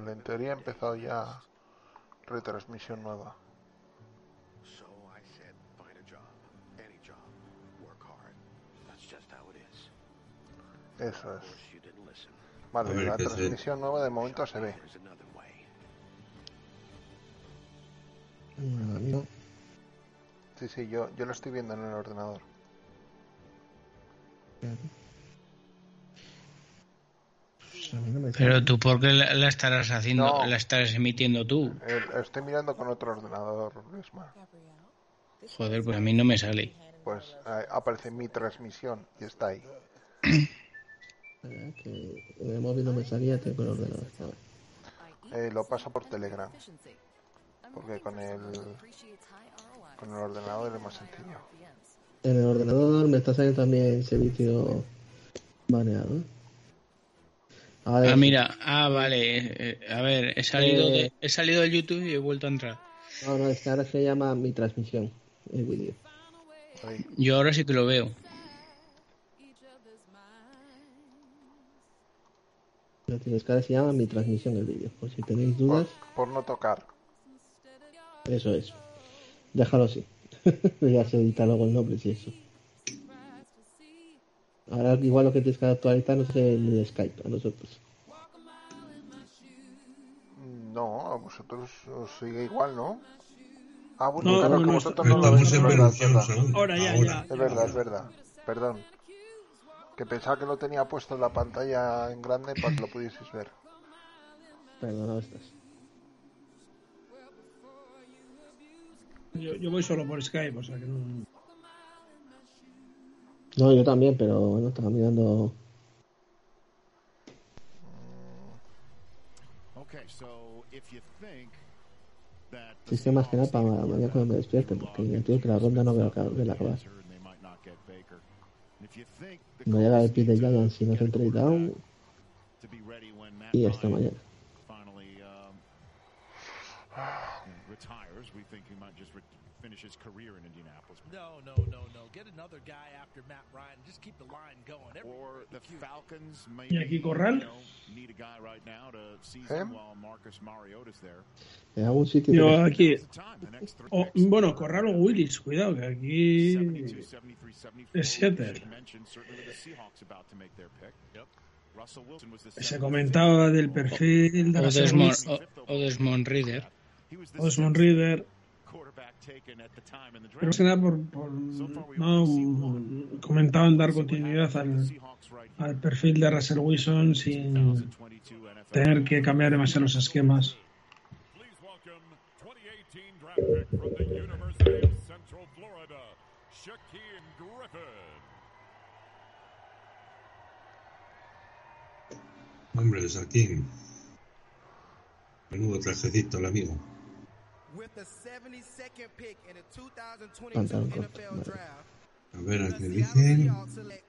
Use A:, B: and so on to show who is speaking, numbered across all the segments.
A: Vale, en teoría ha empezado ya retransmisión nueva. Eso es. Vale,
B: ver,
A: la
B: ¿qué
A: transmisión nueva de momento se ve.
C: No.
A: Sí, sí, yo, yo lo estoy viendo en el ordenador.
C: Pues a mí no me
D: Pero tú, ¿por qué la, la estarás haciendo,
A: No.
D: la estarás emitiendo tú?
A: Eh, estoy mirando con otro ordenador, Luisma.
D: Joder, pues a mí no me sale.
A: Pues eh, aparece mi transmisión y está ahí.
C: Espera, que en el móvil no me salía, tengo el ordenador.
A: Eh, lo paso por Telegram. Porque con el, con el ordenador es más sencillo.
C: En el ordenador me está saliendo también servicio baneado. A ver,
D: Ah, mira, ah, vale. eh, eh, a ver, he salido,
C: Eh.
D: de, he salido del YouTube y he vuelto a entrar.
C: No, no, es que ahora se llama mi transmisión, el vídeo.
D: Yo ahora sí que lo veo.
C: Tienes que ahora se llama mi transmisión, el vídeo. Por si tenéis
A: Por,
C: dudas,
A: por no tocar.
C: eso es. Déjalo así. ya se edita luego el nombre, si eso. Ahora igual lo que tienes que actualizar no sé ni de Skype a nosotros.
A: No, a vosotros os sigue igual, ¿no? Ah, bueno,
E: No,
A: claro,
E: no,
A: que
E: no,
A: vosotros no lo
B: Estamos
A: veis,
B: en
A: es verdad, es
B: versión
A: verdad.
B: segundo.
E: Ahora ya,
B: Ahora.
A: Es verdad, es verdad. Perdón. Que pensaba que lo tenía puesto en la pantalla en grande para que lo pudieseis ver.
C: Perdona, estás.
E: Yo, yo voy solo por Skype, o sea que no.
C: No, yo también, pero bueno, estaba mirando. Si es que más que nada para mañana cuando me despierte, porque ya tengo que la ronda no veo acabar- verla acabar. No llega el pit de Giants si no es el trade down y hasta mañana.
F: finally um, retires, we think he might just re- finish his career in Indianapolis.
G: No, no, no, no. Get another guy after Matt Ryan. Just keep the line going. Every-
F: Or the Falcons may
E: ¿Y aquí Corral?
F: you know, need a guy right now to seize him while Marcus Mariota's there.
C: En algún sitio.
E: Yo aquí. O-
F: picks.
E: bueno, Corral o Willis, cuidado, que aquí.
F: 72, 73, 74.
E: Es Seattle. Se comentaba del perfil de la
D: o, Desmond Reader.
E: Osmond Reader. Pero nada por, por no mm, comentaban dar continuidad al, al perfil de Russell Wilson sin
F: 2022 NFL.
E: tener que cambiar demasiado los esquemas.
H: Please welcome 2018 draft pick from the University of Central Florida, Shaquem Griffin.
B: Hombre, Saquín. Menudo trajecito el amigo. A ver.
I: Seahawks select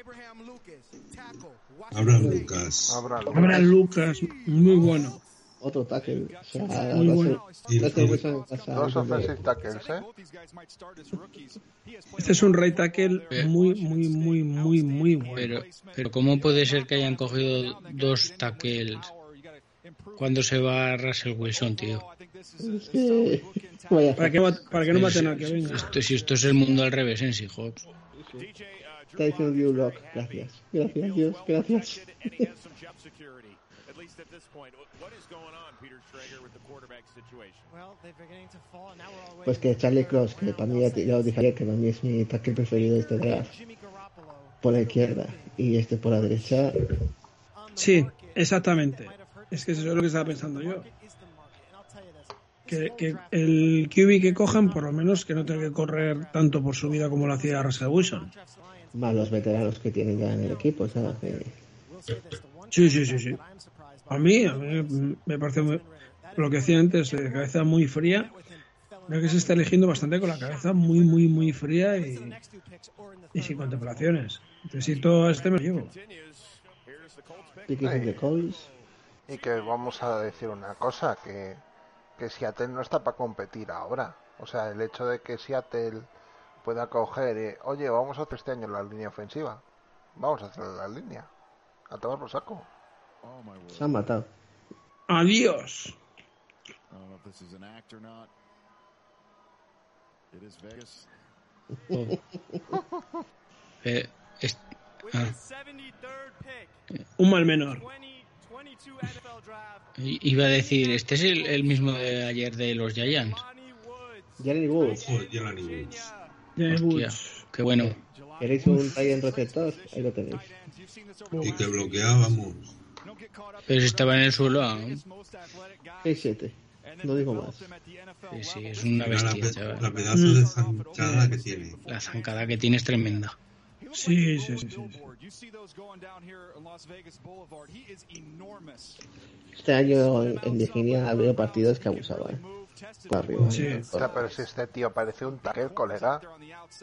I: Abraham Lucas, tackle, Washington
B: Abraham
I: State.
B: Lucas.
A: Ábralo.
E: Abraham Lucas, muy bueno.
C: Otro tackle. O sea,
E: Muy bueno.
C: Antes de-
A: offensive tackles, ¿eh?
E: Este es un right tackle muy, muy, muy, muy, muy bueno.
D: Pero, pero ¿cómo puede ser que hayan cogido dos tackles cuando se va Russell Wilson, tío?
C: Vaya,
E: Para que, mat- para que no maten al que venga.
D: Esto, si esto es el mundo al revés en Seahawks.
C: está diciendo Drew Lock. Gracias. Gracias, Dios. Gracias. Pues que Charlie Cross, que para mí ya, ya os dije ayer que para mí es mi tackle preferido de este draft, por la izquierda y este por la derecha.
E: Sí, exactamente. Es que eso es lo que estaba pensando yo. Que, que el QB que cojan, por lo menos que no tenga que correr tanto por su vida como lo hacía Russell Wilson.
C: Más los veteranos que tienen ya en el equipo, ¿sabes?
E: Sí, sí, sí, sí. A mí, a mí me parece muy- lo que decía antes, de cabeza muy fría. Creo que se está eligiendo bastante con la cabeza muy, muy, muy fría y, y sin contemplaciones. Necesito a este me lo llevo.
J: Here's
A: Y que vamos a decir una cosa, que, que Seattle no está para competir ahora. O sea, el hecho de que Seattle pueda coger, eh, oye, vamos a hacer este año la línea ofensiva. Vamos a hacer la línea. A tomar por saco.
F: Oh.
C: Se han matado.
E: Adiós.
F: I don't know if this is an act or not. It is Vegas.
D: Eh, es- ah,
E: Un mal menor.
D: I- iba a decir, este es el, el mismo de ayer de los Giants.
C: Jeremy Woods.
B: Ojo, Jelani Woods.
E: Jeremy
D: Hostia,
E: Woods.
D: qué bueno.
C: ¿Queréis un en receptor? Ahí lo tenéis.
B: Y que bloqueábamos.
D: Pero si estaba en el suelo, ah,
C: 6-7. No digo más.
D: sí, sí, es una
B: Mira la,
D: bestia,
B: pe-
D: chaval.
B: la pedazo de zancada que tiene.
D: La zancada que tiene es tremenda.
E: Sí, sí, sí. sí.
C: Este año en, Virginia ha habido partidos que abusaban. Para arriba.
E: Sí.
A: O sea, pero si este tío parece un tackle, colega.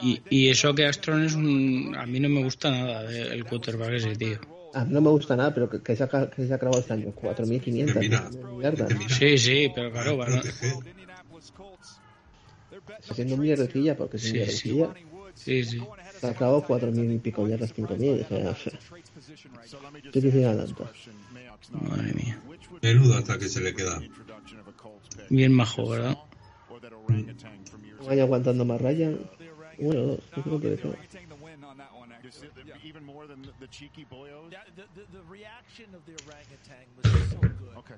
D: Y, y eso que Astron es un... A mí no me gusta nada el quarterback ese tío.
C: A mí no me gusta nada, pero que, que se, ha, que se ha acabado este año. 4.500
B: Que mira,
C: yardas.
B: que mira.
D: Sí, sí, pero claro.
C: Está siendo un mierdecilla porque es
D: Sí, sí.
C: mierdecilla.
D: sí, sí.
C: Se ha acabado 4.000 y pico yardas, 5.000. O sea, ¿qué digan tanto?
D: Madre mía.
B: Menudo ataque se le queda.
D: Bien majo, ¿verdad?
C: Un año aguantando más raya. Bueno, dos. Yo creo que todo.
F: Even more than the, the cheeky boyos.
G: Yeah, the, the, the reaction of the orangutan was so good.
F: Okay.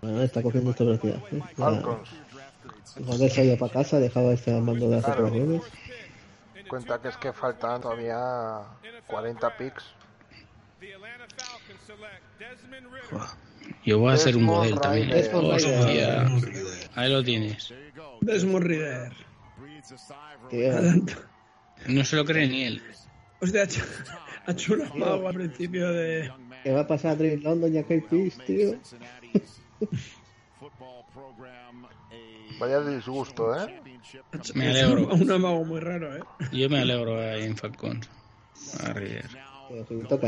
C: Bueno, está cogiendo esta velocidad. ¿eh? Cuando él se ha ido para casa, dejaba este mando de las operaciones.
A: Cuenta que es que faltan todavía 40 picks.
D: Yo voy a hacer un
A: Desmond
D: modelo también.
B: Rider.
D: ahí lo tienes.
E: Desmond Adelante.
D: No se lo cree ni él.
E: Hostia, ha hecho, ha hecho una mago al principio de.
C: ¿Qué va a pasar a Drake London y a Kate tío?
A: Vaya disgusto, ¿eh?
D: Me alegro.
E: Un amago muy raro, ¿eh?
D: Yo me alegro ahí en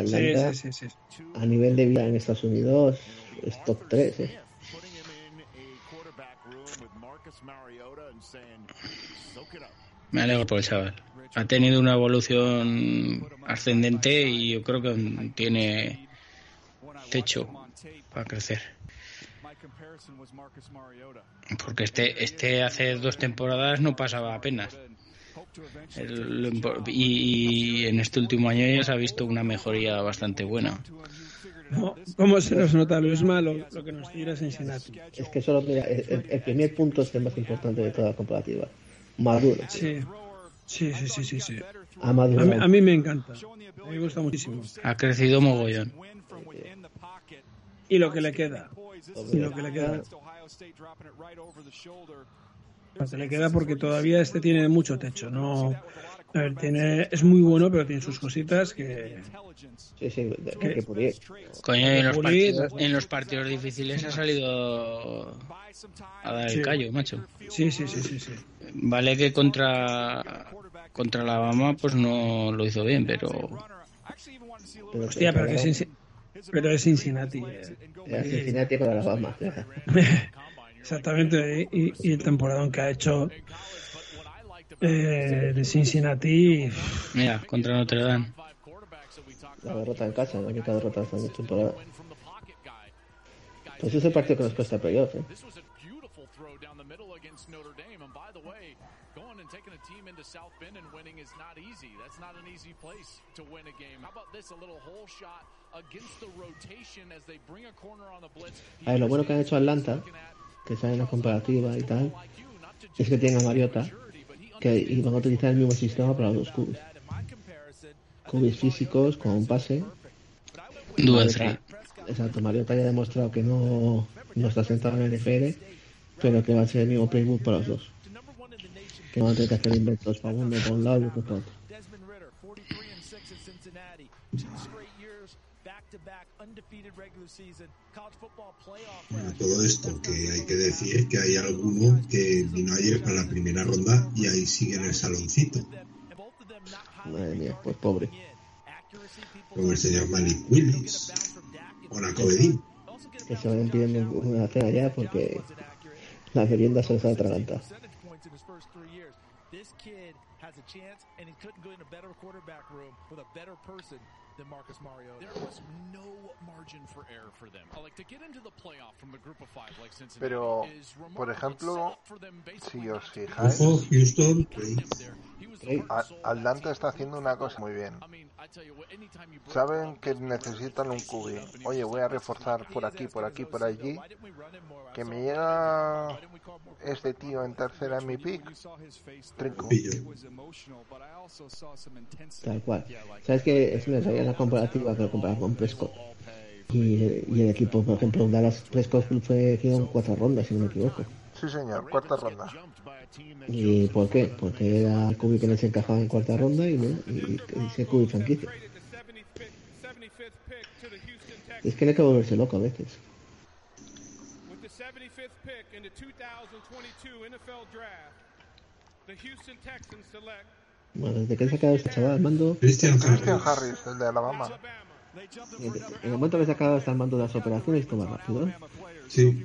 C: Atlanta,
E: sí, sí, sí.
C: a nivel de vida en Estados Unidos, es top 3, ¿eh?
D: Me alegro por el chaval. Ha tenido una evolución ascendente y yo creo que tiene techo para crecer.
H: My comparison was Marcus Mariota.
D: Porque este, este hace dos temporadas no pasaba apenas. El- y, y en este último año ya se ha visto una mejoría bastante buena.
E: ¿Cómo, cómo se nos nota lo es malo lo que nos tira Cincinnati?
C: Es que solo, mira, el, el- el primer punto es el más importante de toda la comparativa. Maduro.
E: Sí, sí, sí, sí, sí. A, mí, a mí me encanta. A mí me gusta muchísimo.
D: Ha crecido mogollón.
E: Y lo que le queda. Y lo que le queda. Lo que le queda porque todavía este tiene mucho techo. No, a ver, tiene, es muy bueno, pero tiene sus cositas que.
C: Sí, sí, que que pulir.
D: Coño, en los, partidos, en los partidos difíciles ha salido a dar
E: Sí.
D: el callo, macho.
E: Sí, sí, sí, sí. sí.
D: Vale que contra contra Alabama pues no lo hizo bien, pero
C: Pero
E: Hostia, pero que Cinci- pero es Cincinnati. eh.
C: era Cincinnati con Alabama.
E: Exactamente. Y, y el temporadón que ha hecho eh, de Cincinnati.
D: mira, contra Notre Dame.
C: La derrota en casa, la única derrota de esta temporada. Pues es el partido que nos cuesta playoff, ¿eh?
K: Going and taking a team into South Bend and winning is not easy. That's not an easy place to win a game. How about this? A little hole shot a
C: ver, lo bueno que han hecho Atlanta, que sale en la comparativa y tal, es que tienen a Mariota, que y van a utilizar el mismo sistema para los dos cubis. Cubis físicos con un pase.
D: Dual
C: Mariota- Exacto, Mariota ya ha demostrado que no, no está sentado en el NFL, pero que va a ser el mismo playbook para los dos. Que van a tener que hacer inventos para uno, para un lado y otro para otro.
B: Bueno, todo esto que hay que decir que hay alguno que vino ayer para la primera ronda y ahí sigue en el saloncito,
C: Madre mía, pues pobre.
B: como el señor Malik Willis o Nacobedin.
C: Que se vayan pidiendo una cena ya porque la merienda se les
G: years. This kid has a chance, and he couldn't go in a better quarterback room with a better person than Marcus Mariota.
K: There was no margin for error for them. Like to get into the playoff from a group of five like Cincinnati
A: Pero,
K: is
A: por ejemplo,
K: Set up for them basically
A: si os fijáis,
B: Ojo, Houston.
A: Atlanta está haciendo una cosa muy bien. Saben que necesitan un QB. Oye, voy a reforzar por aquí, por aquí, por allí. Que me llega este tío en tercera en mi pick. Trinco.
C: Tal cual. ¿Sabes que Es salía la comparativa que lo comparaba con Prescott. Y, y el equipo, por ejemplo, Dallas Prescott fue hicieron cuatro rondas, si no me equivoco.
A: Sí, señor, cuarta ronda.
C: ¿Y por qué? Porque era el QB que les encajaba en cuarta ronda y, no, y, y ese QB franquicia. Es que hay que volverse loco a veces.
L: With the 75th pick in the 2022 NFL Draft, the Houston Texans select
C: Bueno, desde que sacado a este chaval al mando,
B: Christian
A: Christian Harris, el de Alabama.
C: en el momento que hasta el mando de las operaciones, esto va rápido. ¿eh?
B: Sí.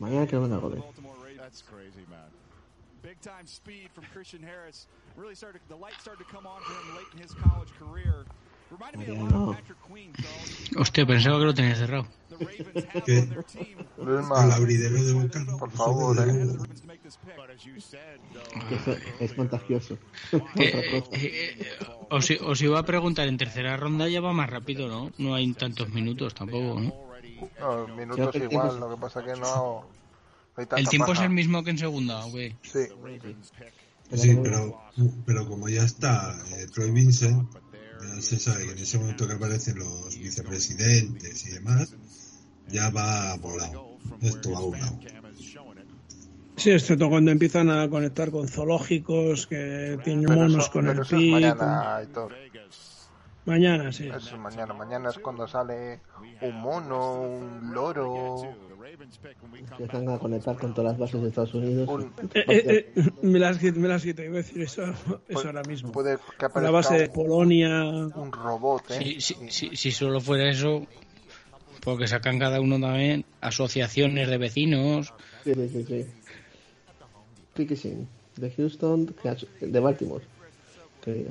C: Mañana que no
F: crazy, man. Big time speed from Christian Harris. Really started the light started to come on for him late in his college career.
C: No.
D: Hostia, pensaba que lo tenía cerrado.
B: ¿Qué? Al abridero de boca,
A: por favor, eh.
C: Eso es contagioso.
D: Eh, eh, eh, os, os iba a preguntar, en tercera ronda ya va más rápido, ¿no? No hay tantos minutos tampoco, ¿no?
A: No, minutos igual,
C: tiempo-
A: lo que pasa que no, no
D: ¿El tiempo es
A: paja.
D: el mismo que en segunda, güey?
A: Sí.
B: Sí, pero, pero como ya está eh, Troy Vincent, se sabe que en ese momento que aparecen los vicepresidentes y demás, ya va volado. Esto va volado.
E: Sí, excepto cuando empiezan a conectar con zoológicos, que tienen
A: Pero
E: monos
A: eso,
E: con
A: pero
E: el
A: eso es mañana, Aitor.
E: Mañana, sí.
A: Eso es mañana. Mañana es cuando sale un mono, un loro.
C: Empiezan a conectar con todas las bases de Estados Unidos.
E: Eh, eh, eh, me las quito, me las quito, iba a decir eso, eso ahora mismo.
A: Puede que
E: La base de
A: un,
E: Polonia.
A: un robot, ¿eh?
D: Si, si, si, si solo fuera eso, porque sacan cada uno también asociaciones de vecinos.
C: Sí, sí, sí. sí. Pickensing, de Houston, de Baltimore. Querida.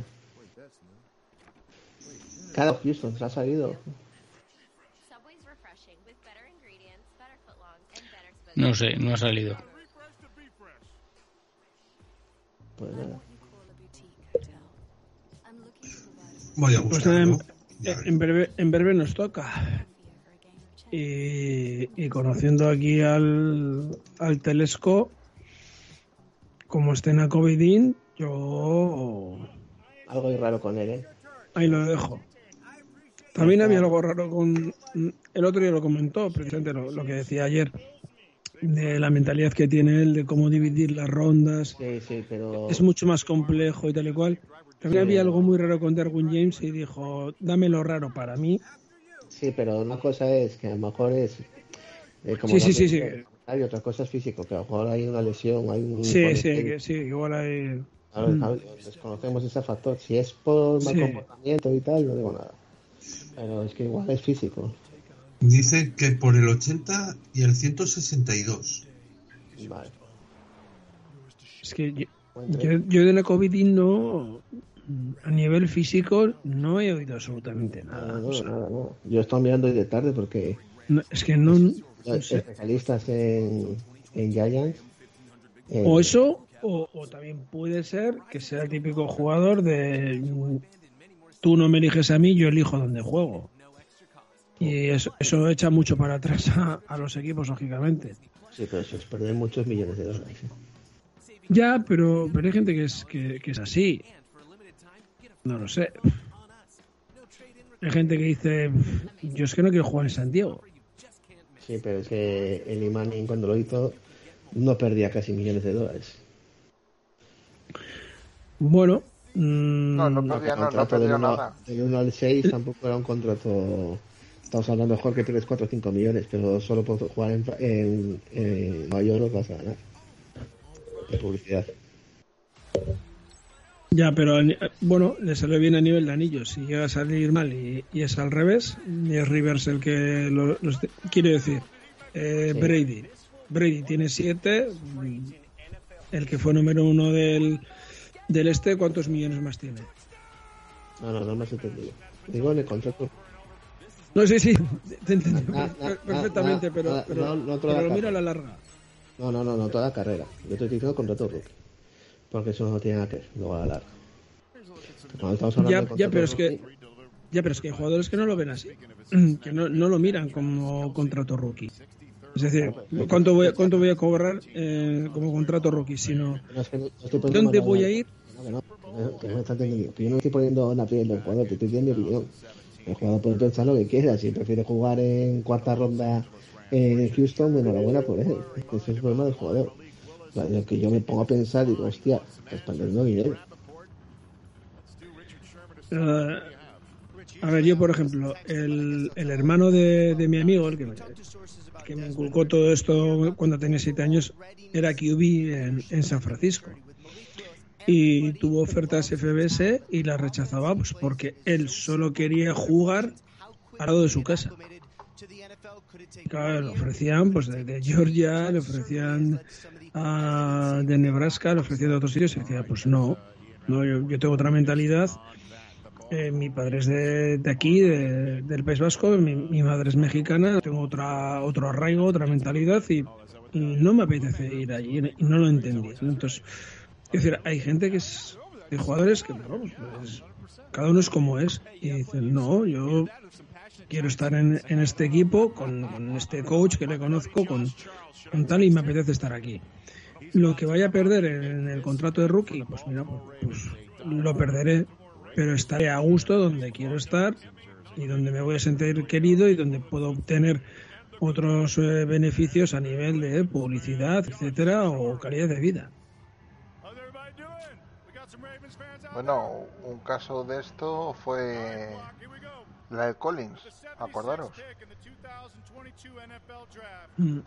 C: Cada Houston se ha salido.
D: No sé, no ha salido.
C: Pues nada.
B: Voy a
E: Pues en, en breve, en breve nos toca. Y, y conociendo aquí al, al Telesco, como estén a Covidín, yo
C: Algo hay raro con él, ¿eh?
E: ahí lo dejo. También había algo raro con. El otro día lo comentó, precisamente lo, lo que decía ayer, de la mentalidad que tiene él, de cómo dividir las rondas.
C: Sí, sí, pero.
E: Es mucho más complejo y tal y cual. También había algo muy raro con Darwin James y dijo: Dame lo raro para mí.
C: Sí, pero una cosa es que a lo mejor es. eh, como
E: Sí, sí, sí, sí.
C: Hay otra cosa es físico, que a lo mejor hay una lesión, hay un.
E: Sí, sí, que sí, igual hay. Mm.
C: desconocemos ese factor. Si es por mal comportamiento y tal, no digo nada. Pero es que igual es físico.
B: Dice que por el 80 y el 162.
C: Vale.
E: Es que yo, yo, yo de la COVID no. A nivel físico no he oído absolutamente nada.
C: No, no,
E: O sea,
C: nada, no. Yo estoy mirando hoy de tarde porque
E: no- es que no. no
C: los
E: sé.
C: especialistas en, en Giants. eh,
E: O eso, o, o también puede ser que sea el típico jugador de mm, tú no me eliges a mí, yo elijo donde juego. Y eso, eso echa mucho para atrás a, a los equipos, lógicamente.
C: Sí, pero eso es perder muchos millones de dólares. ¿eh?
E: Ya, pero, pero hay gente que es, que, que es así. No lo sé. Hay gente que dice, yo es que no quiero jugar en Santiago.
C: Sí, pero es que el Manning cuando lo hizo no perdía casi millones de dólares.
E: Bueno, mm,
A: No, no
C: No,
A: perdía, no, no
C: contrato
A: perdió
C: del uno-
A: nada.
C: Del 1 al 6 tampoco era un contrato. Estamos hablando mejor que pierdes 4 o 5 millones, pero solo por jugar en, en, en Nueva York los vas a ganar. De publicidad.
E: Ya, pero bueno, le salió bien a nivel de anillos. Si llega a salir mal y, y es al revés, es Rivers el que lo, los- quiero decir, eh,
C: Sí.
E: Brady. Brady tiene siete, mm, el que fue número uno del, del este, ¿cuántos millones más tiene?
C: No, no, no me has entendido. Digo en el contrato.
E: No, sí, sí, te
C: Na- na-
E: per-
C: na-
E: perfectamente, pero, pero,
C: no- no
E: pero lo miro a la larga.
C: No, no, no, no, toda la carrera. Yo te estoy diciendo contrato rookie. Porque eso no tiene nada que ver, luego a la larga. Cuando estamos hablando
E: Ya, ya, pero es que ya, pero es que hay jugadores que no lo ven así, que no, no lo miran como contrato rookie. Es decir, ¿cuánto voy, cuánto voy a cobrar eh, como contrato rookie? Sino,
C: no no- no
E: ¿dónde voy a ir?
C: No, que no, no me estás entendiendo. Que yo no estoy diciendo mi opinión. El jugador puede pensar lo que quiera. Si prefiere jugar en cuarta ronda en Houston, enhorabuena por él. Ese es el problema del jugador. O sea, yo- que yo me pongo a pensar digo, hostia, estás perdiendo dinero.
E: Eh, a ver, yo por ejemplo, el, el hermano de, de mi amigo, el que me, que me inculcó todo esto cuando tenía siete años, era QB en, en San Francisco. Y tuvo ofertas FBS y las rechazaba pues, porque él solo quería jugar al lado de su casa. Claro, le ofrecían pues de, Georgia, le ofrecían de Nebraska, le ofrecían de otros sitios y decía, pues no, no yo, tengo otra mentalidad. Eh, mi padre es de, de aquí, de- del País Vasco, mi, madre es mexicana, tengo otra otro arraigo, otra mentalidad y, y no me apetece ir allí y no lo entendí. Entonces, es decir, hay gente que es, hay jugadores que, bueno, pues, cada uno es como es y dicen, no, yo quiero estar en, este equipo con, este coach que le conozco, con, tal y me apetece estar aquí. Lo que vaya a perder en el contrato de rookie, pues mira, pues lo perderé, pero estaré a gusto donde quiero estar y donde me voy a sentir querido y donde puedo obtener otros eh, beneficios a nivel de publicidad, etcétera, o calidad de vida.
A: Bueno, un caso de esto fue la de Collins, acordaros.
E: Mm.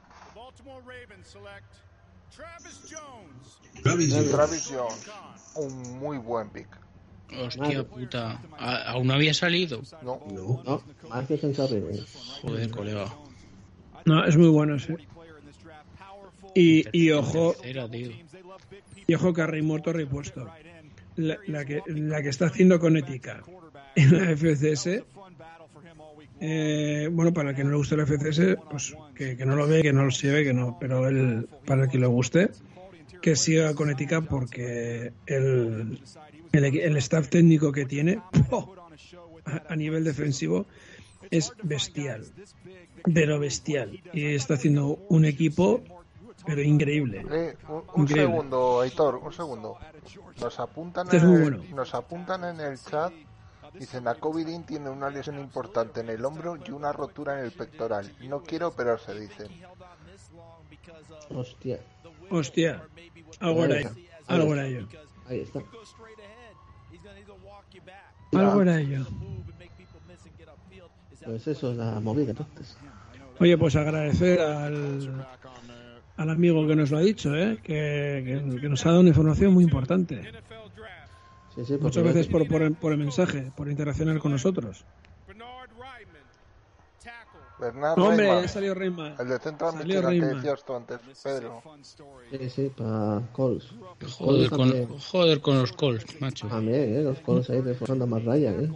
B: Travis Jones.
A: Travis Jones, un muy buen pick.
D: Hostia puta. ¿A- ¿Aún no había salido?
A: No,
C: No, más que Henry
D: Joder, colega.
E: No, es muy bueno, sí. Y, y ojo,
D: Tercera, tío.
E: y ojo que a Rey muerto, Rey puesto. La, que, la que está haciendo con ética en la FCS, eh, bueno, para el que no le guste la FCS, pues que, no lo ve, que no lo sigue, que no, pero él, para el que le guste, que siga con ética porque el, el, el staff técnico que tiene a, a nivel defensivo es bestial, de lo bestial. Y está haciendo un equipo, pero increíble.
A: Eh, un, un
E: Increíble.
A: segundo, Aitor, un segundo. Nos apuntan,
E: Este es
A: en
E: muy
A: el,
E: bueno.
A: nos apuntan en el chat. Dicen, a Dean tiene una lesión importante en el hombro y una rotura en el pectoral. No quiero operarse, dicen.
C: Hostia.
E: Hostia, algo era ello. Algo era ello.
C: Ahí está.
E: Algo era ello.
C: Pues eso es la movida, entonces.
E: Oye, pues agradecer al, al amigo que nos lo ha dicho, ¿eh? que, que- que nos ha dado una información muy importante.
C: Sí, sí,
E: Muchas veces por, por, el, por el mensaje, por interaccionar con nosotros.
A: Bernardo
E: Hombre,
A: Reyman,
E: ya salió Reyman.
A: el de Central
E: Salió
A: Michigan que decías tú antes, Pedro.
C: Sí, sí, para Colts.
D: Joder con, joder con los Colts, macho.
C: También, ¿eh? Los Colts ahí reforzando más Ryan, ¿eh?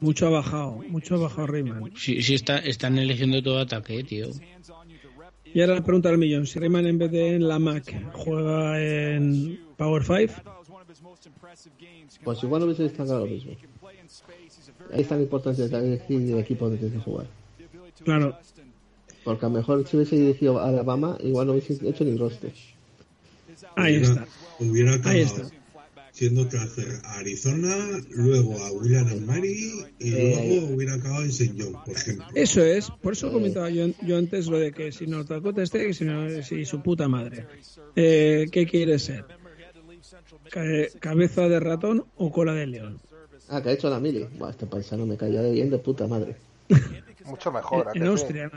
E: Mucho ha bajado, mucho ha bajado Reyman.
D: Sí, sí está, están eligiendo todo ataque, tío.
E: Y ahora la pregunta del millón, si Reyman en vez de en la Mac juega en Power 5,
C: Pues igual no hubiese destacado lo mismo. Ahí es tan importante elegir el equipo donde tienes que jugar.
E: claro,
C: Porque a lo mejor si hubiese dirigido a Alabama, igual no hubiese hecho ni roster.
E: ahí está.
B: Hubiera
E: Ahí está.
B: Siendo transfer a Arizona, luego a William and Mary y
C: Eh,
B: luego hubiera acabado en St. John, por ejemplo.
E: Eso es, por eso comentaba yo, yo antes lo de que si North Dakota este, si, no, si su puta madre. Eh, ¿Qué quiere ser? Ca- ¿Cabeza de ratón o cola de león?
C: Ah, que ha hecho la mili. Buah, este paisano me caía de bien de puta madre.
A: Mucho mejor, ¿a
E: En
A: que sí?
E: Austria,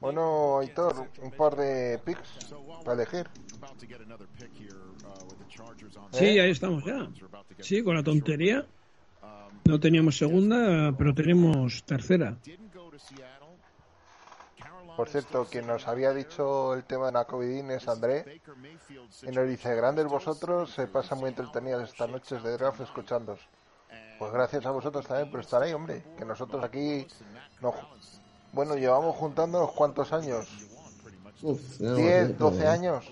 A: Bueno, Aitor, un par de picks para elegir.
E: Sí, ahí estamos ya. Sí, con la tontería. No teníamos segunda, pero tenemos tercera.
A: Por cierto, quien nos había dicho el tema de la Covidín es André. Y nos dice, grandes vosotros, se pasan muy entretenidas estas noches de draft escuchándos. Pues gracias a vosotros también por estar ahí, hombre. Que nosotros aquí, no, bueno, llevamos juntándonos cuántos años.
C: Uf, no,
A: 10,
C: no,
A: 12
C: no.
A: años.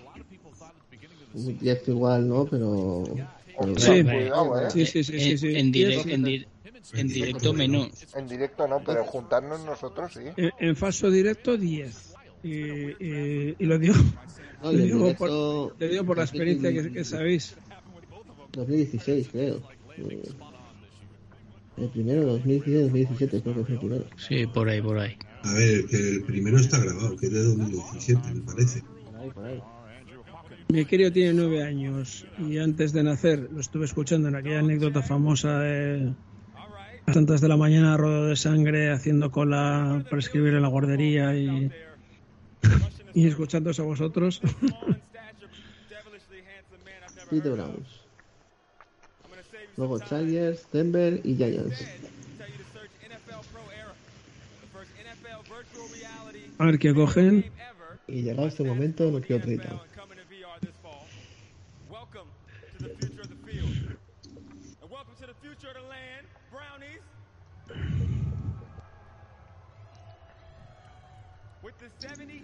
C: 10 igual, ¿no? Pero. pero
E: Sí,
A: cuidado, ¿eh?
E: sí, sí, sí, sí,
D: En,
E: sí.
D: en en di- en directo menos.
A: En directo no, pero juntarnos nosotros sí.
E: En, en falso directo 10. Y, y- y lo digo,
C: No,
E: lo digo
C: directo-
E: por, lo digo por la experiencia que, que sabéis.
C: 2016, creo. El primero, 2016, 2017, creo que fue el primero.
D: Sí, por ahí, por ahí.
B: A ver, el primero está grabado, que es de 2017, me parece.
C: Por ahí, por ahí.
E: Mi querido tiene nueve años y antes de nacer lo estuve escuchando en aquella anécdota famosa de las tantas de la mañana, rodo de sangre, haciendo cola para escribir en la guardería y, y escuchándoos a vosotros.
C: Luego Chargers, Denver y Giants.
E: A ver qué cogen.
C: Y llegado este momento, no quiero treta.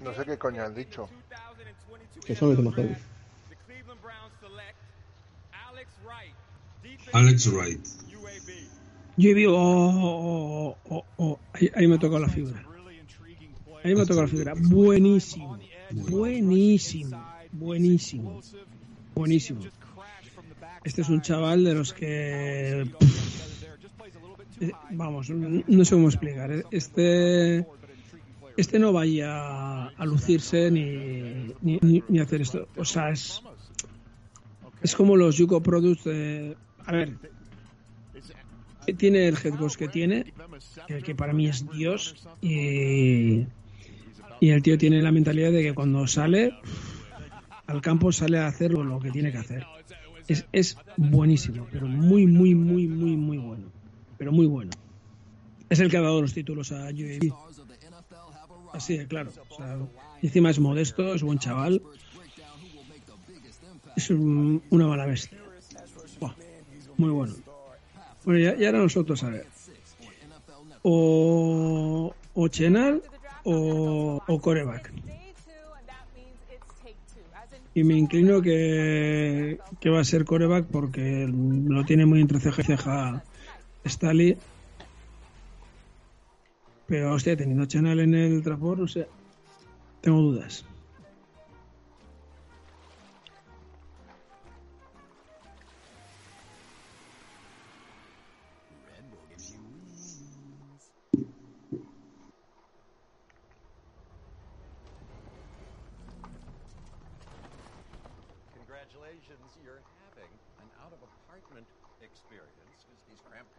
A: No sé qué coño han dicho.
C: Que son los mejores.
B: Alex Wright.
E: Yo vi, oh, oh, oh, oh, ahí, ahí me tocó la fibra. Ahí me tocó la fibra. Buenísimo. Buenísimo. Buenísimo. Buenísimo. Este es un chaval de los que. pff, eh, vamos, no sé cómo explicar. eh. Este. Este no vaya a lucirse ni, ni, ni- ni hacer esto. O sea, es. Es como los Yuko Products de. A ver. Tiene el head coach que tiene, el que para mí es Dios. Y. Y el tío tiene la mentalidad de que cuando sale al campo sale a hacer lo que tiene que hacer. Es, es buenísimo, pero muy, muy, muy, muy, muy bueno. Pero muy bueno. Es el que ha dado los títulos a UAB. Así de claro. O sea, encima es modesto, es buen chaval. Es un- una mala bestia. Muy bueno. Bueno, ya, y ahora nosotros a ver. O, o Chenal o, o Coreback. Y me inclino que, que va a ser coreback porque lo tiene muy entre ceja y ceja Staley. Pero hostia, teniendo a Chanel en el trapor, no sé. Tengo dudas.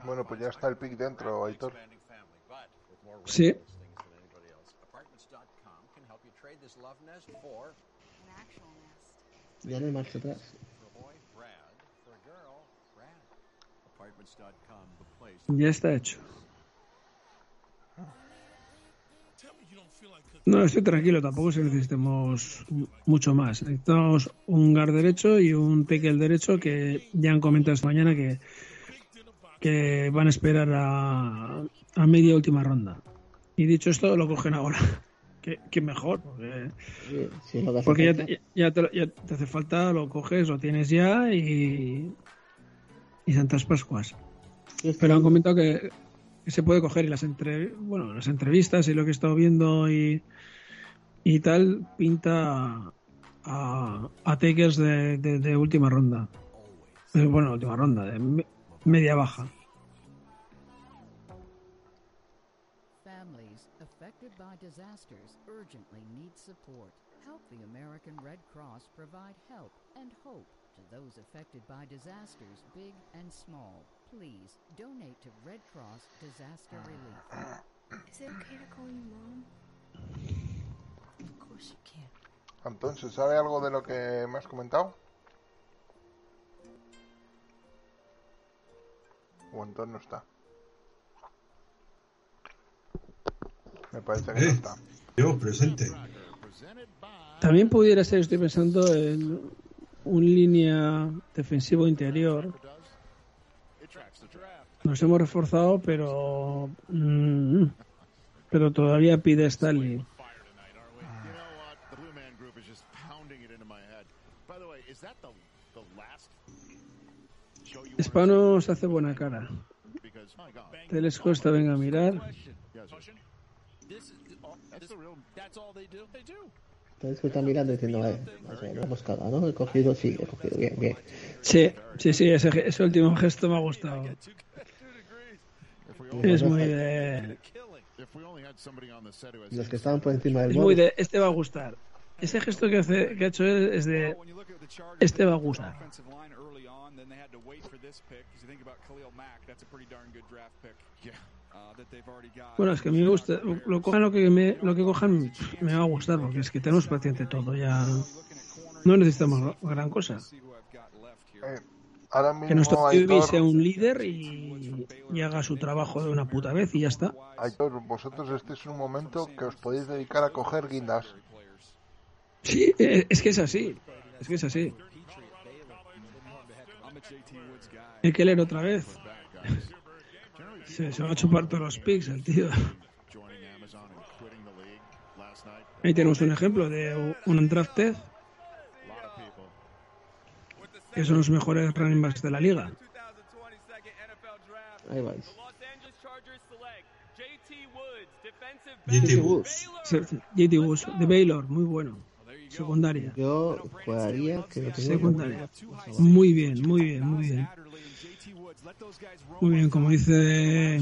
A: Bueno, pues ya está el pick dentro, Aitor.
E: Sí.
J: rent listings than anybody else. Apartments.com can help you trade this love nest for
C: Ya no hay marcha atrás.
E: Ya está hecho. No, estoy tranquilo, tampoco si necesitemos mucho más. Necesitamos un guard derecho y un tackle derecho que ya han comentado esta mañana que, que van a esperar a, a media última ronda. Y dicho esto, lo cogen ahora. que, que mejor, porque,
C: Sí, sí, lo que hace
E: porque ya, te, ya, te, ya te hace falta, lo coges, lo tienes ya y, y Santas Pascuas. Pero han comentado que, que se puede coger y las entre, bueno, las entrevistas y lo que he estado viendo y, y tal pinta a, a takers de, de- de última ronda. Bueno, última ronda, de media baja.
M: Families affected by disasters urgently need support. Help the American Red Cross provide help and hope to those affected by disasters, big and small. Please donate to Red Cross Disaster Relief.
N: Is it okay to call you mom? Of course you can.
A: Antón, ¿se sabe algo de lo que me has comentado? O entonces no está. Me parece que no
B: Eh,
A: está.
B: yo, presente.
E: También pudiera ser, estoy pensando en un línea defensivo interior. Nos hemos reforzado, pero mm, pero todavía pide Stanley.
J: You know what? The Blue Man Group is just pounding it into my head. By the way, is that the the last show you
E: Hispano se hace buena cara. Te les cuesta, venga a mirar.
C: Entonces está mirando diciendo, eh, o sea, no hemos cagado, ¿no? He cogido, sí, he cogido, bien, bien.
E: Sí, sí, sí, ese, ese último gesto me ha gustado. Es muy de...
C: Los que estaban por encima del
E: Es muy de... Este va a gustar. Ese gesto que, hace, que ha hecho él es de... Este va a gustar.
F: Offensive line early on, then they had to wait for this pick. Because you think about Khalil Mack, that's a pretty darn good draft pick. Yeah. Uh, that they've already got.
E: Bueno, es que a mí me gusta. Lo cojan lo que me, lo que cojan me va a gustar porque es que tenemos paciente todo. Ya no necesitamos gran cosa.
A: Eh, ahora
E: Que nuestro
A: mismo
E: QB sea un líder y, y haga su trabajo de una puta vez y ya está.
A: Aitor, vosotros este es un momento que os podéis dedicar a coger guindas.
E: Sí, eh, es que es así. Es que es así. Leer otra vez. Se, se va a chupar todos los picks el tío. Ahí tenemos un ejemplo de un
J: people.
E: que son los mejores running backs de la liga.
C: ahí vais.
B: JT Woods.
E: JT Woods de Baylor, muy bueno. Secundaria.
C: Yo jugaría que lo
E: Secundaria. Muy bien, muy bien, muy bien. Muy bien, como dice,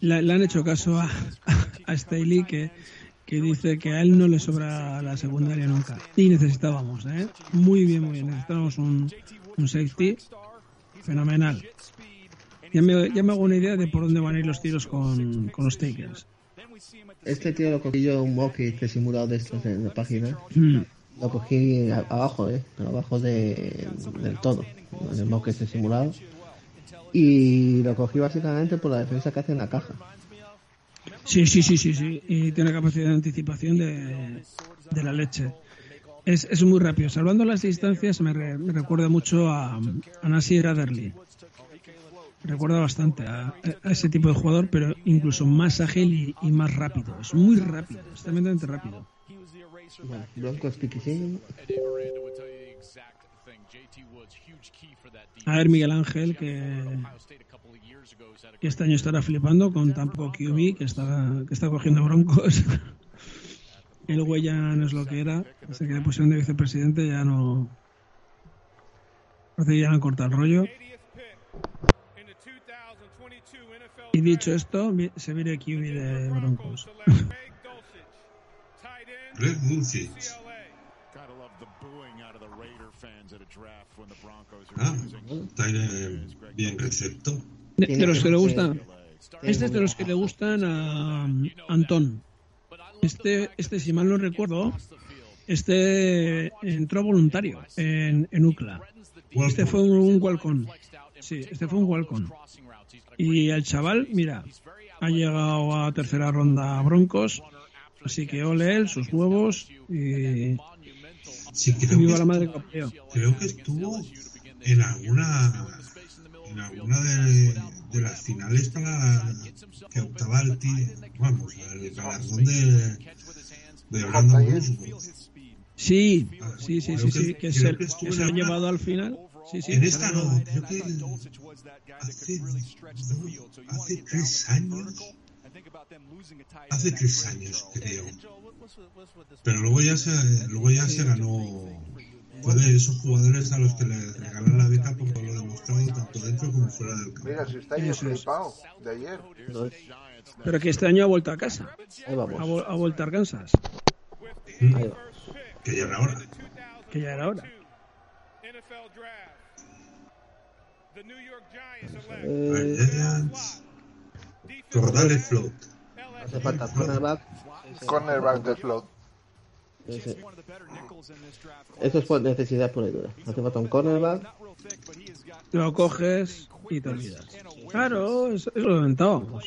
E: le, le han hecho caso a, a Staley que, que dice que a él no le sobra la secundaria nunca. Y necesitábamos, ¿eh? Muy bien, muy bien. Necesitábamos un, un safety fenomenal. Ya me, ya me hago una idea de por dónde van a ir los tiros con, con los Takers.
C: Este tío lo cogí yo un mock hice simulado de estos en la página.
E: Mm.
C: Lo cogí a- abajo, eh, pero abajo de, del todo, en el mock este simulado. Y lo cogí básicamente por la defensa que hace en la caja.
E: Sí, sí, sí, sí, sí. Y tiene capacidad de anticipación de, de la leche. Es, es muy rápido. Salvando las distancias me, re- me recuerda mucho a, a Nasir Adderley. Recuerda bastante a, a ese tipo de jugador, pero incluso más ágil y, y más rápido. Es muy rápido, es tremendamente rápido.
C: Bueno, Broncos.
E: A ver, Miguel Ángel, que, que este año estará flipando con tan poco QB, que está, que está cogiendo broncos. El güey ya no es lo que era, así que pusieron de vicepresidente, ya no. Parece que ya han cortado el rollo. Y dicho esto, se viene QB de broncos.
B: Greg
J: are
B: Ah. Tyler bien recepto.
E: De, de los que le gustan. Este es de los que le gustan a um, Antón. Este, este, si mal no recuerdo, este entró voluntario en, en UCLA. Este fue un Walcon. Sí, este fue un Walcon. Y el chaval, mira, ha llegado a tercera ronda a Broncos. Así que ole él, sus huevos y,
B: Sí,
E: y
B: creo
E: viva
B: que,
E: la madre parió.
B: creo que estuvo en alguna en alguna de, de las finales para que optaba el tío, vamos, el galardón de, de Brandon Roosevelt.
E: Sí, sí, sí, sí, sí,
B: que-
E: se,
B: que
E: se
B: en
E: lo ha
B: alguna-
E: llevado al final. Sí, sí,
B: En esta no, creo que hace, no, hace tres años, hace tres años creo. Pero luego ya se, luego ya se ganó, fue de esos jugadores a los que le regalan la beca por todo lo demostrado tanto dentro como fuera del campo.
A: Mira, si está ahí
E: Eso es.
A: de ayer.
E: Pero que este año ha vuelto a casa.
C: Ahí vamos.
E: Ha, vuelto a Arkansas.
B: Mm. Que ya era hora.
E: Que ya era hora.
C: Eh,
B: Cordale Float.
C: hace falta cornerback.
A: Cornerback de float.
C: Ese- Eso es por necesidad pura y dura. Hace falta un cornerback.
E: Lo coges y te olvidas. Claro, eso, eso lo inventábamos.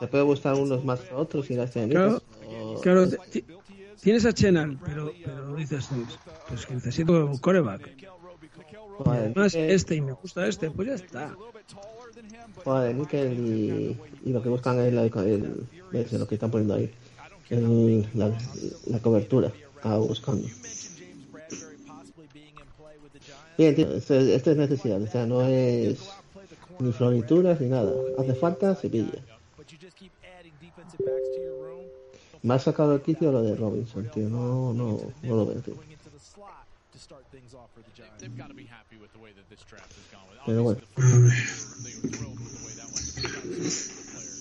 C: Te puede gustar unos más que otros y las
E: Claro,
C: o-
E: claro ti- ti- tienes a Chenal, pero, pero dices, pues que necesito un coreback.
C: Joder,
E: Más
C: Nickel-
E: este y me gusta este, pues ya está.
C: joder, Nickel y, y lo que buscan es la, el, es lo que están poniendo ahí. El- la, la cobertura. Estaba buscando. Bien, tío, esto, es- esto es necesidad. O sea, no es ni florituras ni nada. Hace falta, se pilla. Me ha sacado el quicio lo de Robinson, tío. No, no, no lo veo, tío. Pero bueno.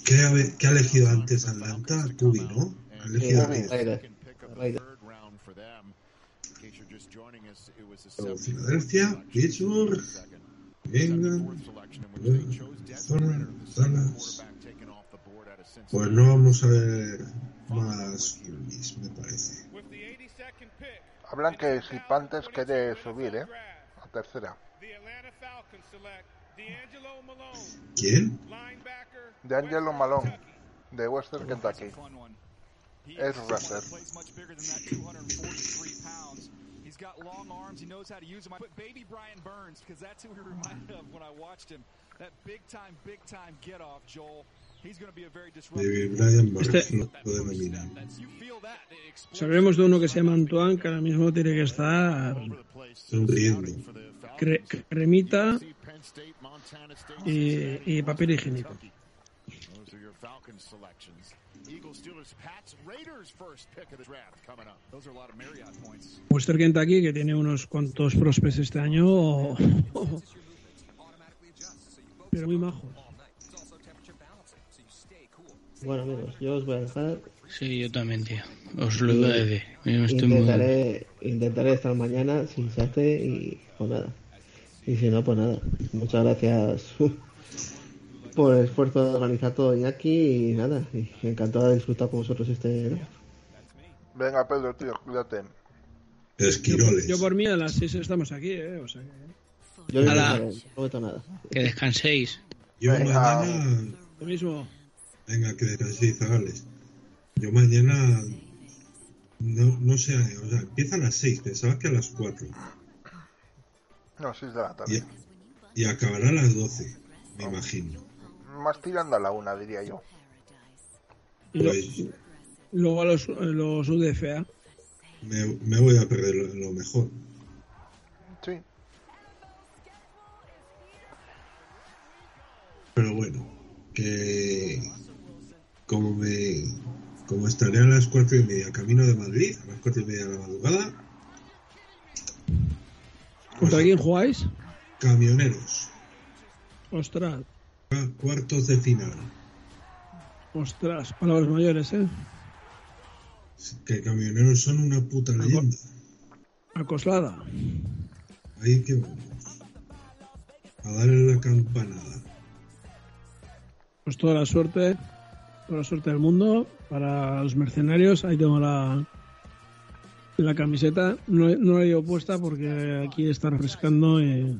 B: ¿Qué ha, qué ha elegido antes Atlanta? Ha elegido Filadelfia, Pittsburgh, England, zona, zonas. Pues no vamos a ver más Cubis, me parece.
A: Hablan que si Panthers quiere subir, ¿eh? A tercera.
B: ¿Quién?
A: De Angelo Malone, de Western Kentucky. Es rapper.
F: He's got long arms. He knows how to use them. I put baby Brian Burns because that's who he reminded of when I watched him. That big time, big time get off, Joel.
B: Bryan Burns,
E: Este-
B: lo, lo denominan.
E: Sabemos de uno que se llama Antoine, que ahora mismo tiene que estar
B: Sonriendo.
E: cre- cremita y, y papel higiénico.
J: Falcons selections. Eagles, Steelers, Pats, Raiders first pick of the draft coming up.
F: Those are a lot of Marriott points.
E: Western Kentucky, que tiene unos cuantos prospects este año, pero muy majos.
C: Bueno, amigos, yo os voy a dejar.
D: Sí, yo también, tío. Os lo iba a decir. Muy-
C: Intentaré, intentaré estar mañana sin sate y pues nada. Y si no, pues nada. Muchas gracias por el esfuerzo de organizar todo Iñaki y nada. Y encantado de disfrutar con vosotros este.
A: Venga, Pedro, tío, cuídate.
B: Esquiroles.
E: Yo por mí a las 6 estamos aquí, ¿eh? O sea que...
C: Yo no prometo nada.
D: Que descanséis.
B: Yo
A: Venga.
B: mañana.
E: Lo mismo.
B: Venga, que descanséis, zagales. Yo mañana. No, no sé, o sea, empieza a las 6, pensaba que a las 4.
A: No, 6 de la tarde.
B: Y, y acabará a las 12, me imagino.
A: Más tirando a la una, diría yo.
E: Lo-
B: Pues
E: luego a los, los UDFA.
B: me, me voy a perder lo, lo mejor.
A: Sí.
B: Pero bueno, que como me como estaré a las cuatro y media camino de Madrid, a las cuatro y media de la madrugada,
E: ¿Contra quién jugáis?
B: camioneros,
E: Ostras,
B: cua- cuartos de final.
E: ostras, palabras mayores, ¿eh?
B: Que camioneros son una puta leyenda.
E: Acoslada.
B: Ahí que vamos. A darle la campanada.
E: Pues toda la suerte, toda la suerte del mundo para los mercenarios. Ahí tengo la, la camiseta. No, no la llevo puesta porque aquí está refrescando y,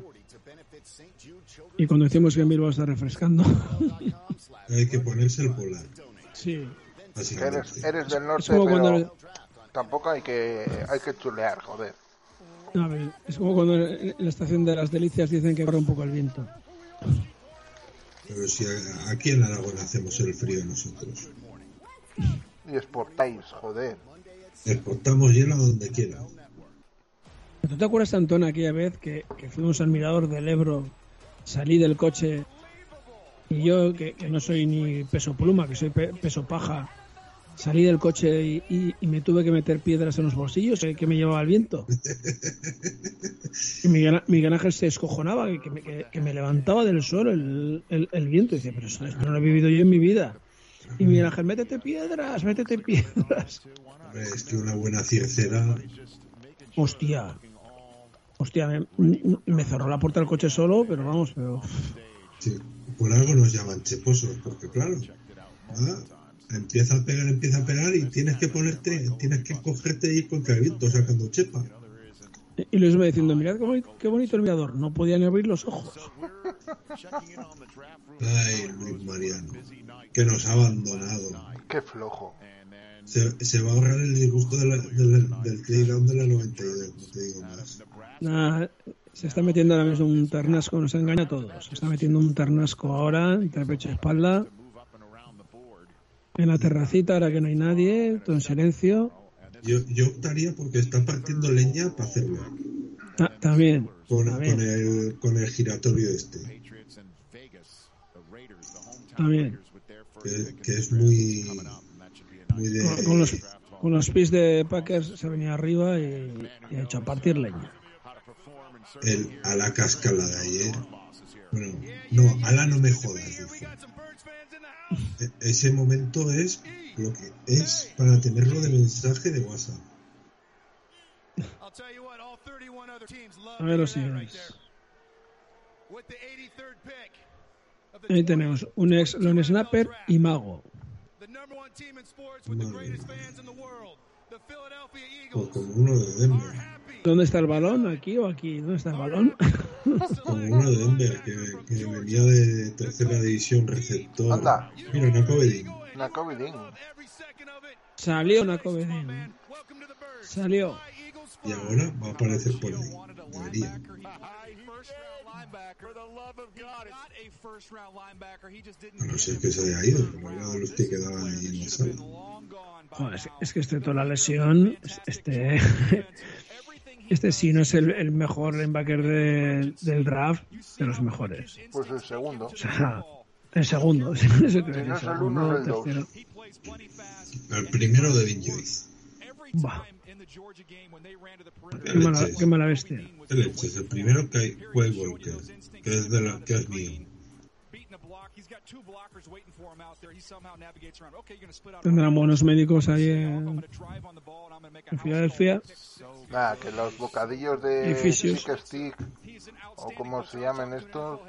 E: y cuando decimos que en Bilbao está refrescando.
B: Hay que ponerse el polar.
E: sí.
A: Eres, eres del norte, pero
E: cuando-
A: tampoco hay que, hay que chulear, joder.
E: A ver, es como cuando en la estación de las delicias dicen que corre un poco el viento.
B: Pero si a- aquí en Aragón hacemos el frío nosotros.
A: Y exportáis, joder.
B: Exportamos hielo donde quiera.
E: ¿Tú te acuerdas, Antón, aquella vez que, que fuimos al mirador del Ebro, salí del coche y yo, que, que no soy ni peso pluma, que soy pe- peso paja, salí del coche y, y- y me tuve que meter piedras en los bolsillos que me llevaba el viento? Y Miguel, Miguel Ángel se escojonaba, que me, que- que me levantaba del suelo el, el- el viento. Y decía, pero esto, esto no lo he vivido yo en mi vida. Y Miguel Ángel, métete piedras, métete piedras.
B: Es que una buena circera.
E: Hostia. Hostia, me, me cerró la puerta del coche solo, pero vamos, pero...
B: Sí, por algo nos llaman cheposos, porque claro. ¿ah? Empieza a pegar, empieza a pegar y tienes que ponerte, tienes que cogerte y ir contra el viento sacando chepa.
E: Y les iba diciendo, mirad qué bonito, qué bonito el mirador. No podían abrir los ojos.
B: Ay, Luis Mariano, que nos ha abandonado.
A: Qué flojo.
B: Se, se va a ahorrar el disgusto de la- del, del playground de la 92, no te digo más.
E: Nada, se está metiendo ahora mismo un ternasco, nos engaña a todos. Se está metiendo un ternasco ahora, entre pecho y espalda. En la terracita, ahora que no hay nadie, todo en silencio.
B: Yo, yo optaría porque está partiendo leña para hacerlo.
E: Ta- también.
B: Con,
E: también,
B: con, el, con el giratorio este,
E: también.
B: que, que es muy, muy de...
E: Con, con los, con los pies de Packers se venía arriba y, y ha hecho a partir leña.
B: el, a la cascala de ayer. Bueno, no, ala no me jodas, dijo. E- ese momento es lo que es para tenerlo de mensaje de WhatsApp.
E: A ver los siguientes. Ahí tenemos un ex long snapper y mago.
B: Madre. O como uno de Denver.
E: ¿Dónde está el balón? ¿Aquí o aquí? ¿Dónde está el balón?
B: Como uno de Denver que, que venía de tercera división receptor.
A: Anda.
B: Mira, Nakovedin.
A: Nakovidin.
E: Salió Nakovedin. Salió.
B: Y ahora va a aparecer por ahí. Debería. A no ser que se haya ido, como era de los que quedaban ahí en la sala.
E: Joder, es, es que este toda la lesión, este, este sí no es el, el mejor linebacker de- del draft, de los mejores.
A: Pues el segundo.
E: O sea, el segundo, si no es el,
A: el
E: segundo,
A: el
E: tercero.
B: El primero de Vin Joyce.
E: Bah. Qué mala, qué mala bestia.
B: El es el primero que hay Walker, que es, de la, que es mío.
E: Tendrán buenos médicos ahí en, en Filadelfia.
A: Nada, que los bocadillos de. Chick Stick, o como se llamen estos,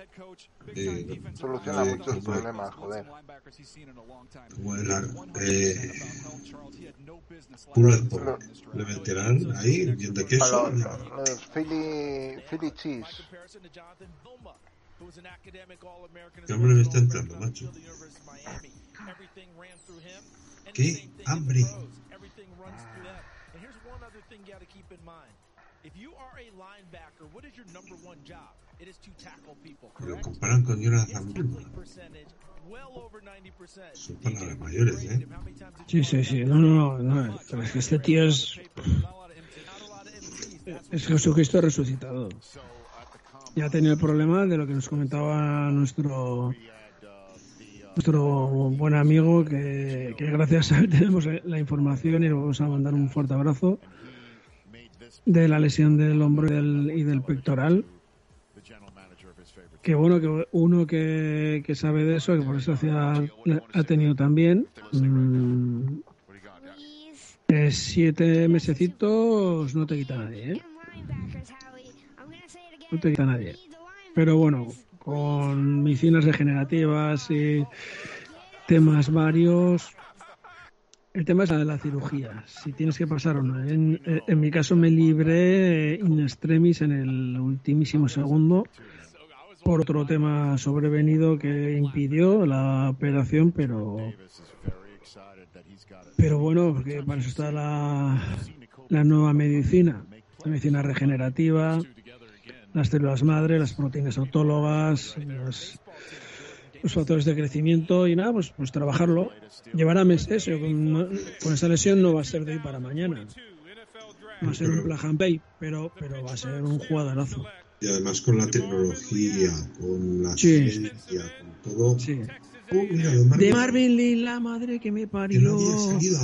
B: Eh,
A: solucionan
B: eh,
A: muchos
B: como-
A: problemas, joder.
B: Como el eh, Pulled Pork. Le meterán ahí bien de queso.
A: Los, los Philly, Philly Cheese.
B: ¿Qué hambre me está entrando, macho? ¿Qué hambre? Lo comparan con Jonathan Billman. Son palabras mayores, ¿eh?
E: Sí, sí, sí. No, no, no. no. Pero es que este tío es. Es Jesucristo resucitado. Ya tenía el problema de lo que nos comentaba nuestro nuestro buen amigo, que, que gracias a él tenemos la información y le vamos a mandar un fuerte abrazo de la lesión del hombro y del, y del pectoral. Que bueno, que uno que, que sabe de eso, que por eso hacía, ha tenido también. mm, eh, siete mesecitos no te quita nadie, ¿eh? No te quita nadie. Pero bueno, con medicinas regenerativas y temas varios. El tema es la de la cirugía, si tienes que pasar o no. En, mi caso me libré in extremis en el ultimísimo segundo por otro tema sobrevenido que impidió la operación, pero pero bueno, porque para eso está la, la nueva medicina, la medicina regenerativa, las células madre, las proteínas autólogas, los, los factores de crecimiento y nada, pues, pues trabajarlo. Llevará meses, yo con, con esa lesión no va a ser de hoy para mañana. Va a ser un and play, pero, pero va a ser un jugadorazo.
B: Y además con la tecnología, con la
E: Sí.
B: ciencia, con todo.
E: Sí.
B: Oh, mira, de Marvin,
E: De Marvin Lee, la madre que me
B: que
E: parió.
B: no había salido.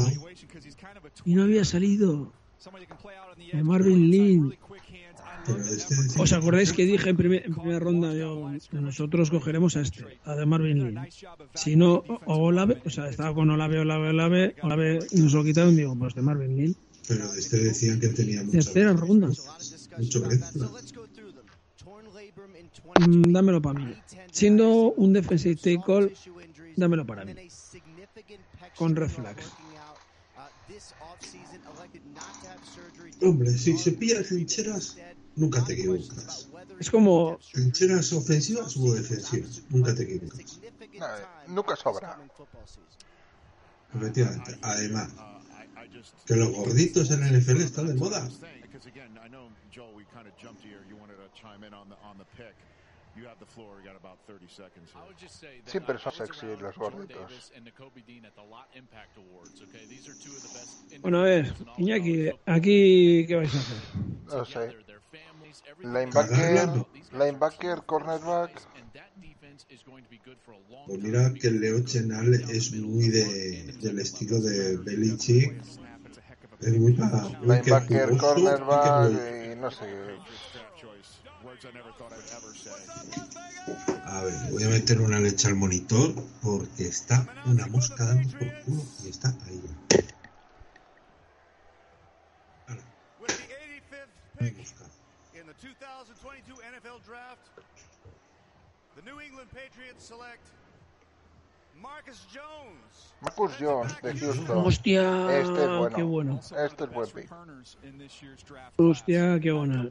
E: Y no había salido. De Marvin Lee.
B: Este
E: ¿Os acordáis que dije en, primer- en primera ronda, digo, nosotros cogeremos a este, a de Marvin Lee? Si no, o Olave, o sea, estaba con Olave, Olave, Olave, Olave, y nos lo quitaron, digo, pues de Marvin Lee.
B: Pero este decían que tenía mucho,
E: Tercera ronda.
B: mucho.
E: Mm, dámelo para mí. Siendo un defensive tackle, dámelo para mí. con red flags.
B: Hombre, si se pilla trincheras, nunca te equivocas.
E: Es como.
B: Trincheras ofensivas o defensivas, nunca te equivocas.
A: Eh, nunca sobra.
B: Efectivamente, además, que los gorditos en el NFL están de moda.
A: Siempre son sexy los gorditos.
E: Bueno, a ver, Iñaki, ¿aquí qué vais a hacer?
A: No sé. Linebacker, linebacker, cornerback.
B: Pues mira que Leo Chenal es muy de, del estilo de Belichick. Es muy para
A: Linebacker, cornerback y no sé.
B: A ver, voy a meter una leche al monitor porque está una mosca dando por culo y está ahí
J: 85th pick in the 2022 NFL Draft, the New England Patriots select Marcus Jones.
A: Marcus Jones de Houston.
E: Hostia,
A: Este es bueno.
E: qué bueno.
A: Este es buen pick.
E: Hostia, qué bueno.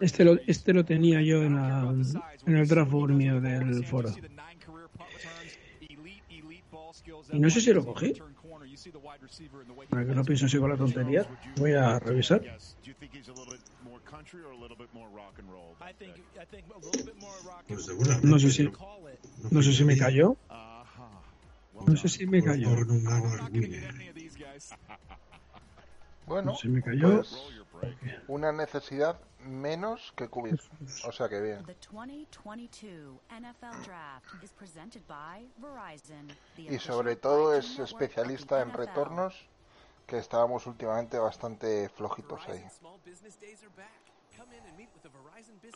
E: Este lo, este lo tenía yo en, la, en el draft board mío del foro. Y no sé si lo cogí. Para que no pienso así con la tontería. Voy a revisar. No sé si, no sé si me cayó. No sé si me cayó.
B: Bueno, no
A: sé
E: si me cayó.
A: Pues, una necesidad menos que cubierta. O sea que bien. Y sobre todo es especialista en retornos que estábamos últimamente bastante flojitos ahí.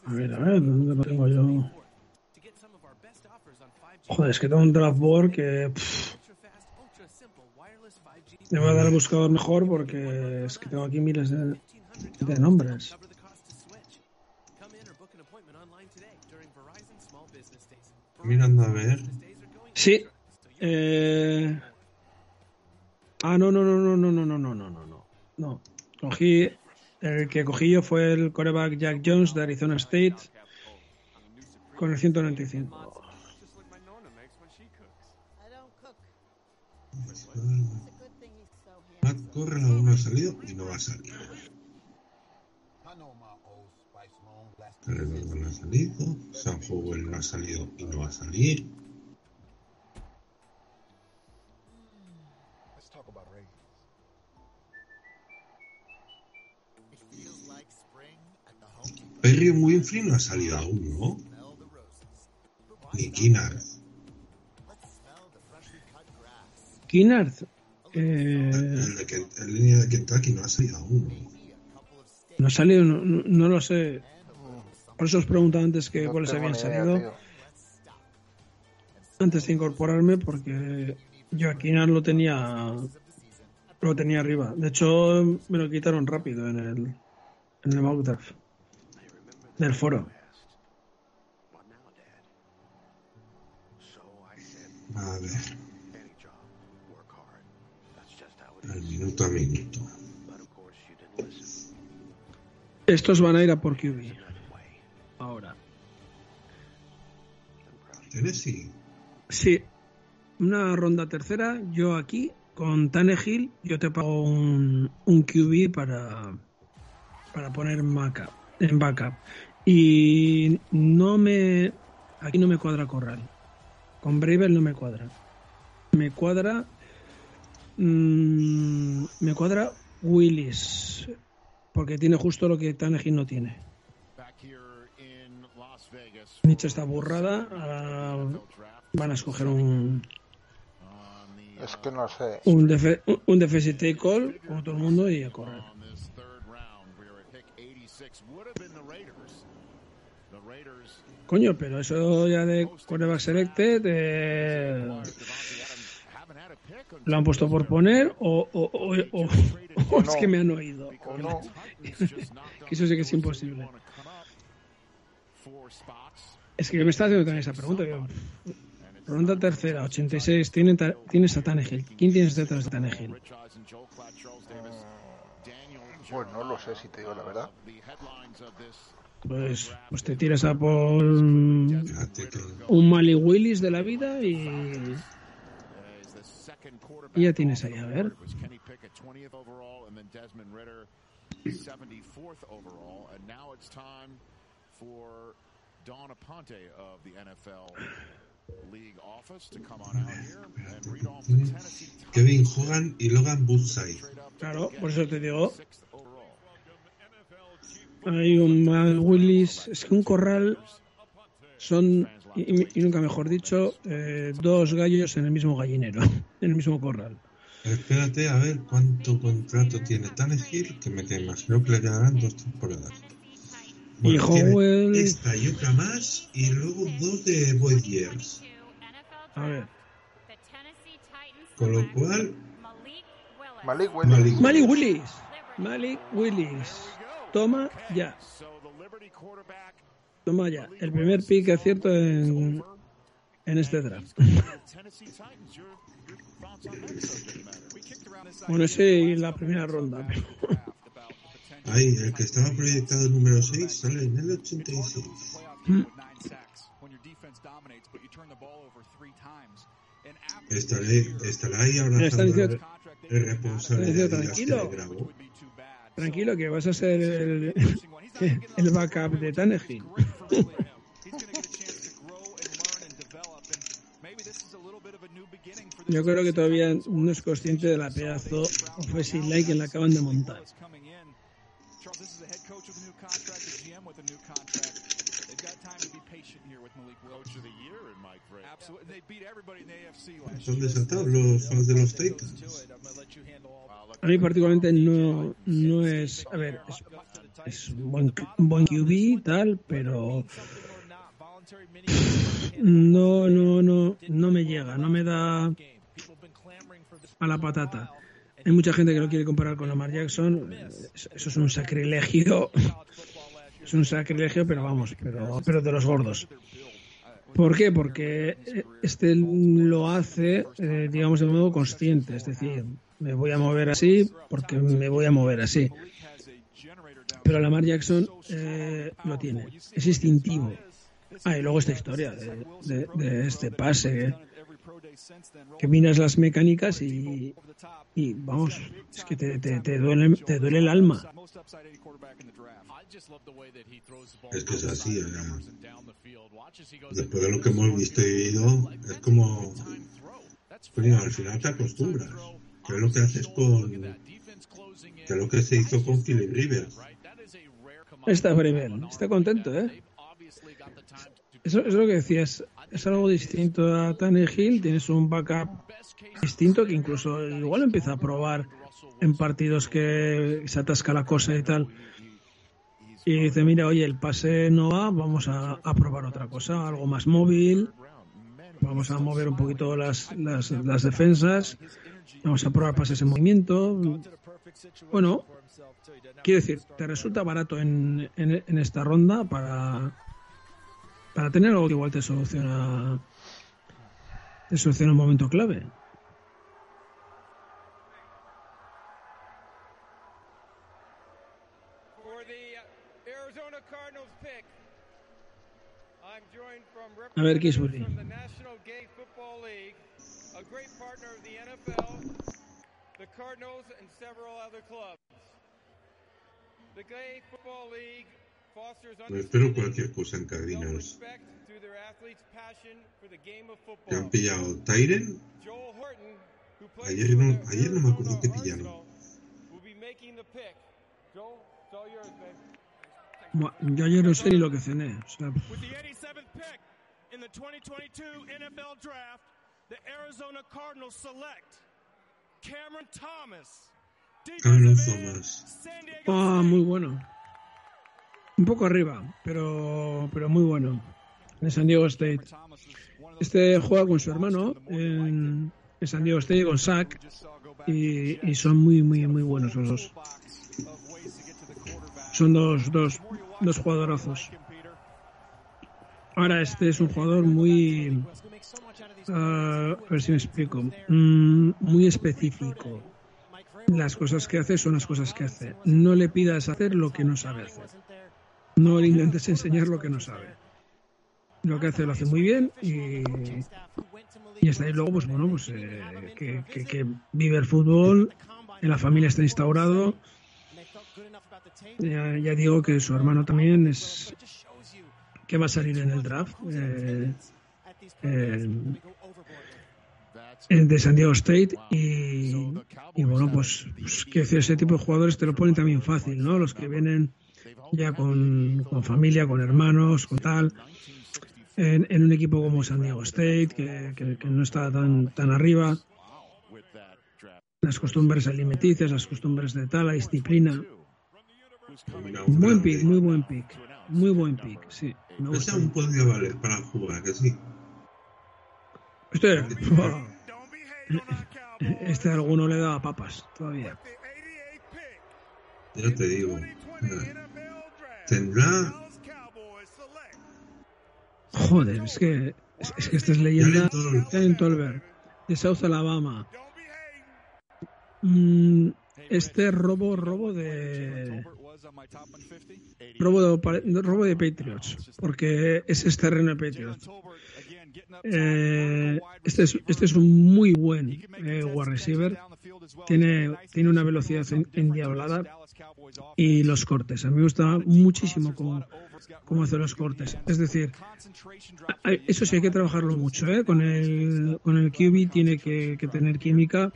E: A ver, a ver, ¿dónde lo tengo yo? Joder, es que tengo un draft board que. pff, le voy a dar al buscador mejor porque es que tengo aquí miles de, de nombres.
B: Mirando a ver.
E: Sí. Eh... Ah, no, no, no, no, no, no, no, no, no, no, no. No. Cogí. El que cogí yo fue el coreback Jack Jones de Arizona State con el 195.
B: Matt Corral aún no ha salido y no va a salir. Alrededor no ha salido. San Howell no ha salido y no va a salir. Perry Winfrey no ha salido aún, ¿no? Ni Kinnard.
E: Kinnard. Eh,
B: El, de Ken- el línea de Kentucky no ha salido aún.
E: no ha salido, no, no- lo sé. Por eso os preguntaba antes que
A: No
E: cuáles habían
A: idea,
E: salido. antes de incorporarme porque yo a Kinnard lo tenía lo tenía arriba. De hecho, me lo quitaron rápido en el en el mock draft del foro.
B: A ver. Al minuto a minuto.
E: Estos van a ir a por QB. Ahora.
B: Tennessee.
E: Sí. Una ronda tercera, yo aquí con Tannehill, yo te pago un, un QB para para poner backup, en backup. Y no me aquí no me cuadra Corral. Con Bravel no me cuadra. Me cuadra mm, me cuadra Willis porque tiene justo lo que Tannehill no tiene. Nietzsche está burrada, ahora van a escoger un
A: Es que no sé.
E: un, defe- un defensive tackle como todo el mundo y a correr.
J: On this third round, we are at pick 86. Would have been the Raiders. The Raiders
E: Coño, pero eso ya de quarterback selected eh, lo han puesto por poner o, o- o- o- o es que me han oído.
A: No.
E: Que eso sí que es imposible. Es que yo me estaba haciendo también esa pregunta. yo, ronda tercera, 86, tiene tienes a Tannehill. ¿Quién tienes detrás de Tannehill?
A: Pues no lo sé si te digo la verdad.
E: Pues, pues te tiras a por un Mali Willis de la vida y, y ya tienes ahí, a ver.
J: Kenny Pickett 20th overall and then Desmond Ritter 74th overall and now it's time for Don Aponte of the NFL league office to come on out here and read off the Tennessee
B: Kevin Hogan y Logan Woodside.
E: Claro, por eso te digo. Hay un Mal Willis. Es que un corral son, y, y nunca mejor dicho, eh, dos gallos en el mismo gallinero, en el mismo corral.
B: Espérate a ver cuánto contrato tiene Tannehill, que me que imagino que le quedarán dos temporadas.
E: Y
B: tiene
E: Howell-
B: Esta y otra más, y luego dos de Boyd Years.
E: A ver.
B: Con lo cual,
A: Malik
B: Malik
E: Malik Willis. Malik Willis. Toma ya. Toma ya. El primer pick acierto en, en este draft. Bueno, ese la primera ronda.
B: ahí, el que estaba proyectado número 6 sale en el 86. Estaré, estará ahí abrazando el responsable de que grabó.
E: Tranquilo, que vas a ser el, el backup de Tannehill. Yo creo que todavía no es consciente de la pedazo offensive line que le acaban de montar.
F: Charles, this is a head coach with a new contract, a GM with a new contract. They've got time to be patient here with Malik Willis.
J: Coach of the year in Mike Vrabel.
F: Absolutely. They beat everybody in the AFC last
B: Son
F: year.
B: desatados los fans de los Titans.
E: A mí particularmente no, no es, a ver, es, un buen, buen QB y tal, pero no, no, no, no me llega, no me da a la patata. Hay mucha gente que lo quiere comparar con Lamar Jackson, eso eso es un sacrilegio, es un sacrilegio, pero vamos, pero, pero de los gordos. ¿Por qué? Porque este lo hace, eh, digamos, de modo consciente, es decir, me voy a mover así porque me voy a mover así. Pero Lamar Jackson eh, lo tiene, es instintivo. Ah, y luego esta historia de, de- de este pase, que miras las mecánicas y, y vamos, es que te, te, te duele, te duele el alma.
B: Es que es así. eh. Después de lo que hemos visto y vivido, es como. Coño, al final te acostumbras. Que es lo que haces con. Que es lo que se hizo con Philip Rivers.
E: Está Brevel, está contento, ¿eh? Eso es lo que decías, es algo distinto a Tannehill, tienes un backup distinto que incluso igual empieza a probar en partidos que se atasca la cosa y tal. Y dice, mira, oye, el pase no va, vamos a, probar otra cosa, algo más móvil, vamos a mover un poquito las, las defensas, vamos a probar pases en movimiento. Bueno, quiero decir, te resulta barato en, en, en esta ronda para, para tener algo que igual te soluciona, te soluciona un momento clave.
L: Uh,
E: A ver, Kisbury.
L: Cardinals, and several other clubs. The Gay Football League fosters
B: espero cualquier cosa en Cardinals.
L: respect through their athletes' passion for the game of
B: Que
L: football.
B: han pillado Tyren.
L: Joel Horton, who plays
B: Ayer no, ayer no me acuerdo qué pillaron.
L: will be making the pick. Joel, it's all yours, babe.
E: Buah, Yo ayer no sé ni lo que cené. O sea,
L: With the 87th pick in the 2022 NFL Draft, the Arizona Cardinals select Cameron Thomas.
B: Cameron Thomas.
E: ah, muy bueno. Un poco arriba, pero, pero muy bueno. En San Diego State. Este juega con su hermano en, en San Diego State, con Zach, y, y son muy, muy, muy buenos los dos. Son dos, dos, dos jugadorazos. Ahora este es un jugador muy ah, a ver si me explico, Mm, muy específico. Las cosas que hace son las cosas que hace. No le pidas hacer lo que no sabe hacer. No le intentes enseñar lo que no sabe. Lo que hace lo hace muy bien y, y hasta ahí luego, pues bueno, pues eh, que, que- vive el fútbol, en la familia está instaurado. Ya, ya digo que su hermano también es que va a salir en el draft. eh, eh, de San Diego State y, y bueno pues, pues que ese tipo de jugadores te lo ponen también fácil no los que vienen ya con, con familia con hermanos con tal en, en un equipo como San Diego State que, que- que no está tan tan arriba. Las costumbres alimenticias las costumbres de tal la disciplina. Buen pick muy buen pick muy buen pick sí me
B: Ese
E: gusta.
B: aún podría valer para jugar, que sí.
E: Este, este alguno le da papas todavía.
B: Ya te digo. Tendrá
E: Joder, es que es, es que esta es leyenda. Tolbert, de South Alabama. Mm, este robo, robo de robo de, robo de Patriots, porque ese es terreno de Patriots. Eh, este, es, este es un muy buen eh, wide receiver. Tiene, tiene una velocidad en- endiablada y los cortes. A mí me gusta muchísimo cómo, cómo hace los cortes. Es decir, eso sí hay que trabajarlo mucho. ¿eh? Con, el, con el QB tiene que, que tener química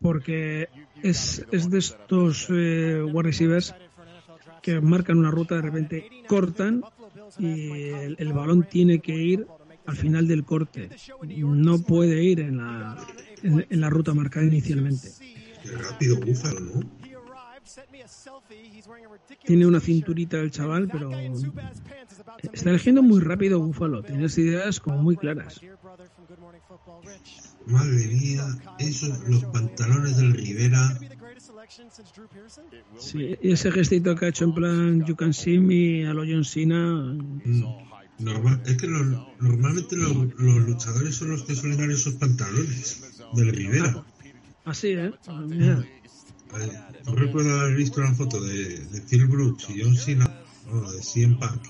E: porque es, es de estos eh, wide receivers que marcan una ruta, de repente cortan y el, el balón tiene que ir al final del corte. No puede ir en la, en, en la ruta marcada inicialmente.
B: Qué rápido Búfalo, ¿no?
E: Tiene una cinturita el chaval, pero está eligiendo muy rápido Búfalo. Tiene las ideas como muy claras.
B: Madre mía, esos, los pantalones del Rivera.
E: Sí, y ese gestito que ha hecho en plan You Can See Me a lo John Cena.
B: Normal, es que los- normalmente los, los luchadores son los que suelen dar esos pantalones del Rivera.
E: Así, ¿eh? Mira.
B: Yo recuerdo haber visto una foto de, de Phil Brooks y John Cena, o de CM Punk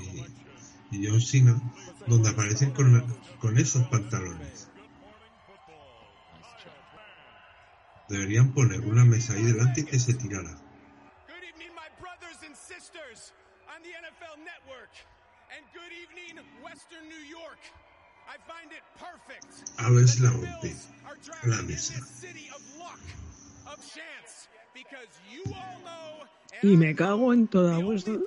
B: y, y John Cena, donde aparecen con, con esos pantalones. Deberían poner una mesa ahí delante y que se tirara.
O: Good evening, my brothers and sisters on the NFL Network. And good evening, Western New York. I find it perfect
B: A ver si la rompe la mesa.
O: of chance because you all know
E: Y me cago en toda vuestra.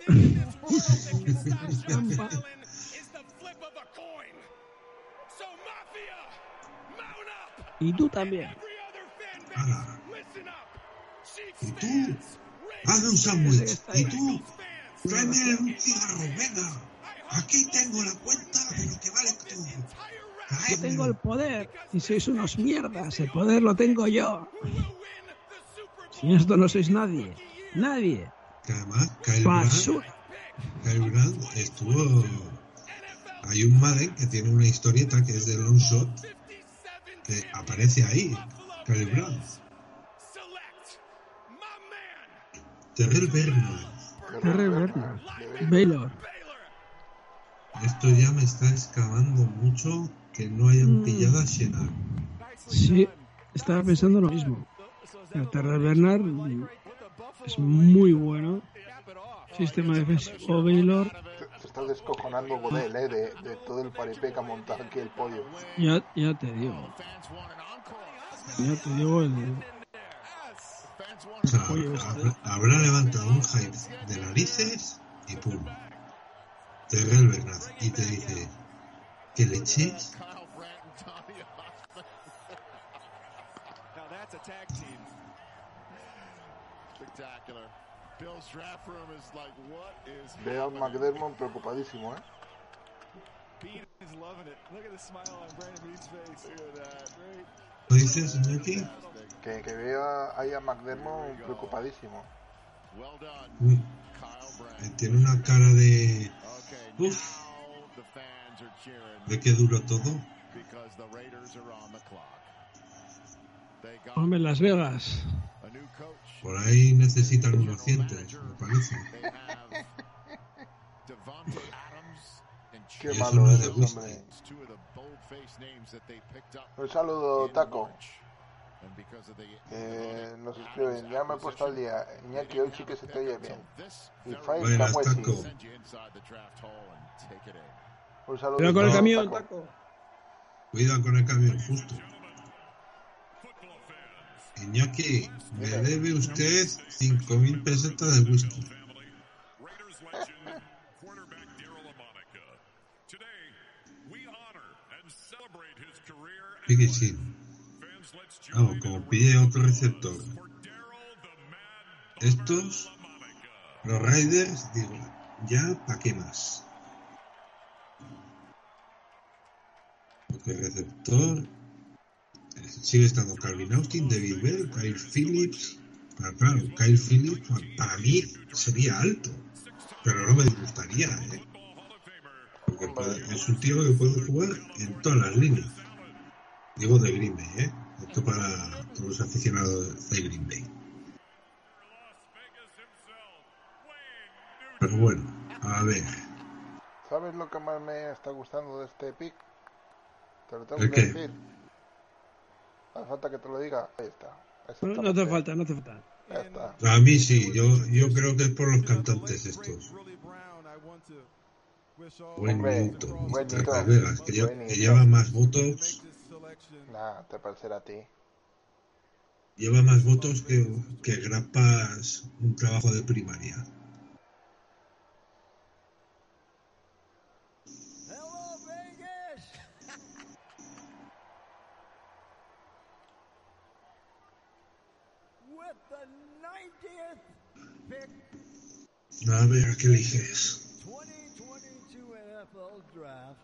E: Y tú también.
B: Y tú, hazme un sándwich. Y tú, tráeme un cigarro, venga. Aquí tengo la cuenta de lo que vale tú.
E: Yo tengo el poder y sois unos mierdas. El poder lo tengo yo. Si esto no sois nadie. Nadie.
B: Además, Kyle Brand. Kyle Brand estuvo. Hay un Madden que tiene una historieta que es de Long Shot que aparece ahí, Brand. Terrell Bernard.
E: Terry Bernard. Baylor.
B: Esto ya me está excavando mucho que no hayan
E: Mm.
B: pillado a Shenar.
E: Sí, estaba pensando lo mismo. El Terry Bernard es muy bueno. Sistema defensivo Baylor.
A: Se está descojonando Godel, ¿eh? De, de todo el paripé que ha montado aquí el pollo.
E: Ya, ya te digo. Ya te digo el. Este.
B: habrá, habrá levantado un hype de narices y pum. Terrell Bernard. Y te dice que le eches
F: Now that's a tag team.
J: Spectacular. Bill's draft room is like, what is
A: Veo a McDermott preocupadísimo, ¿eh?
F: Bean is loving it. Look at the smile on Brandon Bean's face. Look at that. Great.
B: ¿Lo dices, Iñaki?
A: Que, que veo a- ahí a McDermott preocupadísimo.
B: Uy. Eh, Tiene una cara de. Uf. De qué duro todo.
J: because the Raiders are on the clock. They got
E: Hombre, Las Vegas.
B: Por ahí necesitan unos cientos, me parece.
A: Qué malo
B: no es de gusto.
A: hombre. Un saludo, Taco. Eh, nos escriben, ya me he puesto al día. Iñaki, hoy sí que se te oye bien. Y Camuesi.
B: Taco.
A: Un saludo.
E: Cuidado con el camión,
A: Taco.
E: taco.
B: Cuida con el camión, justo. Iñaki, me debe usted 5.000 pesetas de whisky.
H: Raiders legend, quarterback Daryl Lamonica. Today, we honor and celebrate his let's
B: Vamos, como
H: round
B: otro receptor. Estos, los Raiders, digo, ya, ¿para qué más? Porque el receptor sigue estando Calvin Austin, David Bell, Kyle Phillips. Claro, Kyle Phillips pa- para mí sería alto, pero no me disgustaría, ¿eh? Porque es un tío que puede jugar en todas las líneas. Digo de Green Bay, ¿eh? Esto para todos los aficionados de Green Bay. Pero bueno, a ver.
A: ¿Sabes lo que más me está gustando de este pick? Te lo tengo
B: ¿El
A: que
B: qué?
A: decir. Hace falta que te lo diga. Ahí está.
E: No, no te falta, no te falta.
A: Ya está.
B: A mí sí, yo, yo creo que es por los cantantes estos. Buen
A: Hombre,
B: Mr. Las Vegas, que, que lleva más votos,
A: Nah, te parecerá a ti.
B: lleva más votos que, que grapas un trabajo de primaria.
P: Hello, Vegas. With the 90th pick,
B: A ver, ¿a qué eliges?
P: 2022 NFL Draft,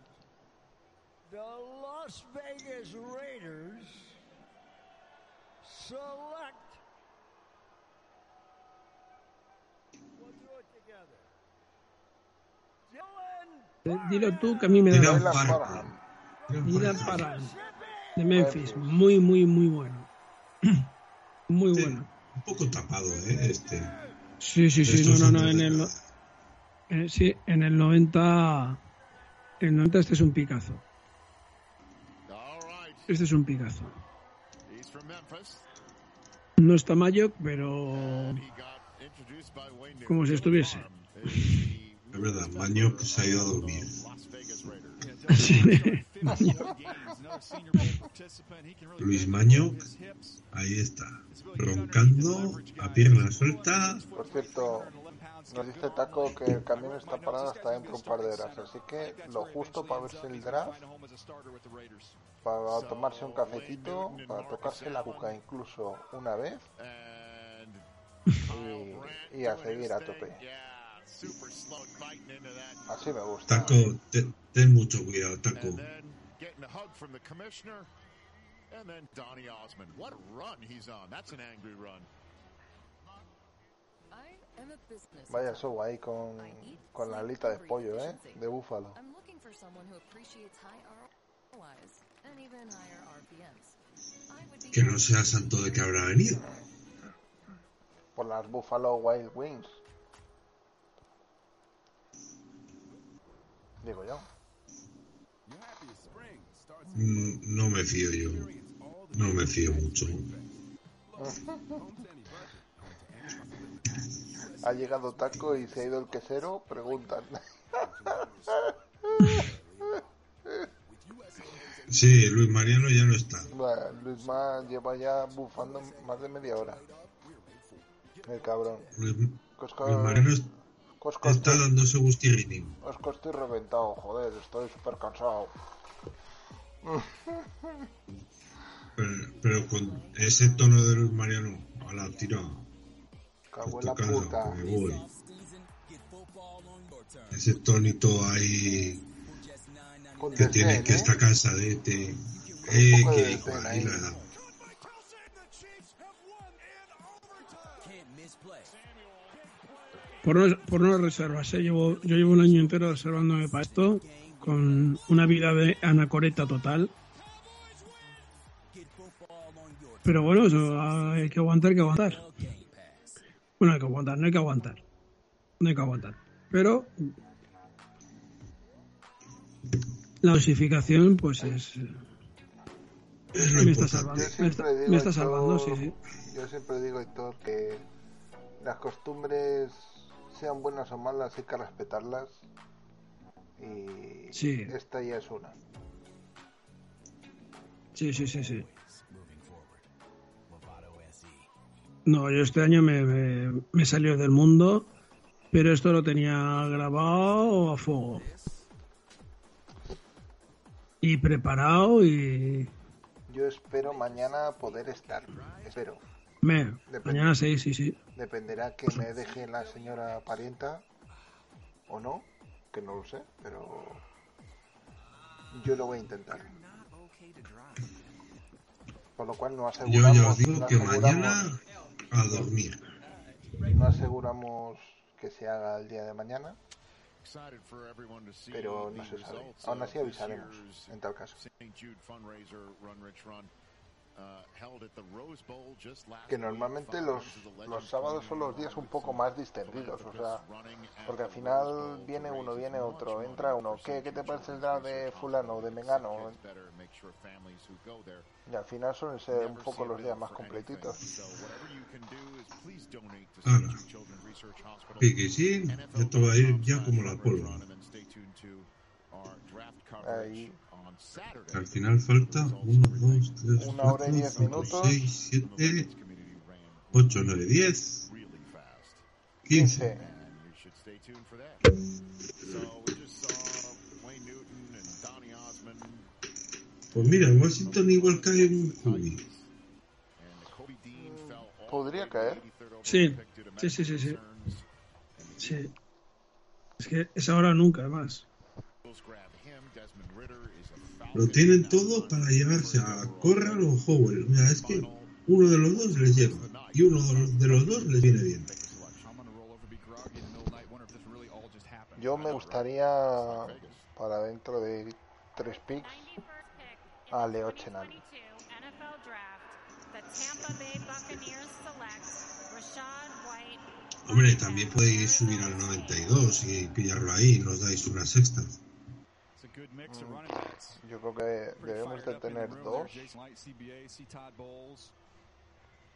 P: the Las Vegas Raiders select. We'll do it together. Dylan
E: Eh, Dilo tú que a mí me da
B: Dylan
E: la
B: Parham.
E: Dylan Parham, de Memphis. Muy, muy, muy bueno. Muy
B: Sí,
E: bueno.
B: un poco tapado, ¿eh? Este.
E: Sí, sí, sí, no, no, no, en el, eh, sí, en el 90, en el 90 este es un picazo.
J: All right.
E: Este es un picazo. No está Mayo, pero como si estuviese.
B: Es verdad, Maño que se ha ido a dormir.
E: Sí, Maño.
B: Luis Maño, ahí está, roncando a pierna suelta.
A: Por cierto, nos dice Taco que el camión está parado hasta dentro de un par de horas. Así que lo justo para verse el draft, para tomarse un cafecito, para tocarse la cuca incluso una vez y, y a seguir a tope. Así me gusta.
B: Taco, te- ten mucho cuidado, Taco.
J: And then getting a hug from the commissioner. And then Donnie Osmond. What a run he's on. That's an angry run.
A: Vaya show ahí con, con la alita de pollo, ¿eh? De búfalo.
B: Que no sea santo de que habrá venido.
A: Por las Buffalo Wild Wings. Digo yo.
B: Mm, No me fío yo. No me fío mucho.
A: Ha llegado Taco y se ha ido el quesero, preguntan.
B: Sí, Luis Mariano ya no está.
A: Bueno, Luis Ma lleva ya bufando más de media hora. El cabrón.
B: Luis,
A: Cosco,
B: Luis Mariano es-
A: Cosco,
B: está
A: estoy,
B: dándose gustirrinín.
A: Cosco, estoy reventado, joder, estoy súper cansado.
B: Pero, pero con ese tono de Luis Mariano, a la tira.
A: Cago en la puta.
B: me voy. Ese tonito ahí
A: Con
B: que tiene que
A: ¿eh?
B: está cansadete.
A: Un
B: Eh,
A: de
B: que dijo ahí la-
E: Por no, por no reservas, ¿eh? llevo, yo llevo un año entero reservándome para esto, con una vida de anacoreta total. Pero bueno, eso hay que aguantar, hay que aguantar. Bueno, hay que aguantar, no hay que aguantar. No hay que aguantar. Pero la dosificación, pues es. Me está salvando. Me está,
A: siempre digo,
E: me está
A: Héctor,
E: salvando, sí, sí.
A: Yo siempre digo, Héctor, que las costumbres, sean buenas o malas, hay que respetarlas. Y
E: Sí.
A: esta ya es una.
E: Sí, sí, sí, sí. No, yo este año me, me, me salió del mundo, pero esto lo tenía grabado a fuego. Y preparado y...
A: Yo espero mañana poder estar. Espero.
E: Me,
A: Depende.
E: mañana sí, sí, sí.
A: Dependerá que me deje la señora parienta o no, que no lo sé, pero yo lo voy a intentar. Por lo cual no
B: Yo
A: aseguramos,
B: ya os digo
A: no
B: que mañana a dormir.
A: no aseguramos que se haga el día de mañana, pero no se sabe. Aún así avisaremos, en tal caso. Que
J: week.
A: normalmente los, los sábados son los días un poco más distendidos, o sea, porque al final viene uno, viene otro, entra uno, ¿qué, qué te parece el draft de fulano o de mengano? Y al final suelen ser un poco los días más completitos.
J: Hospital
B: Piquisín, esto va a ir ya como la pólvora.
A: Ahí.
B: Al final falta 1, 2, 3,
A: Una hora
B: 4,
A: y diez
B: 5,
A: minutos.
B: 6, 7, 8, 9, 10, 15.
J: And you should stay tuned for that. So we just saw Wayne Newton and Donny Osmond
B: Pues mira, Washington igual cae en un cubi.
A: Podría caer.
E: Sí, sí, sí, sí, sí. Sí. Es que es ahora nunca, además.
B: Lo tienen todo para llevarse a Corral o Howell. Mira, es que uno de los dos les lleva y uno de los dos les viene bien.
A: Yo me gustaría para dentro de tres picks a Leo Chenal.
B: Hombre, también podéis subir al 92 y pillarlo ahí y nos dais una sexta.
A: Yo creo que debemos de tener dos.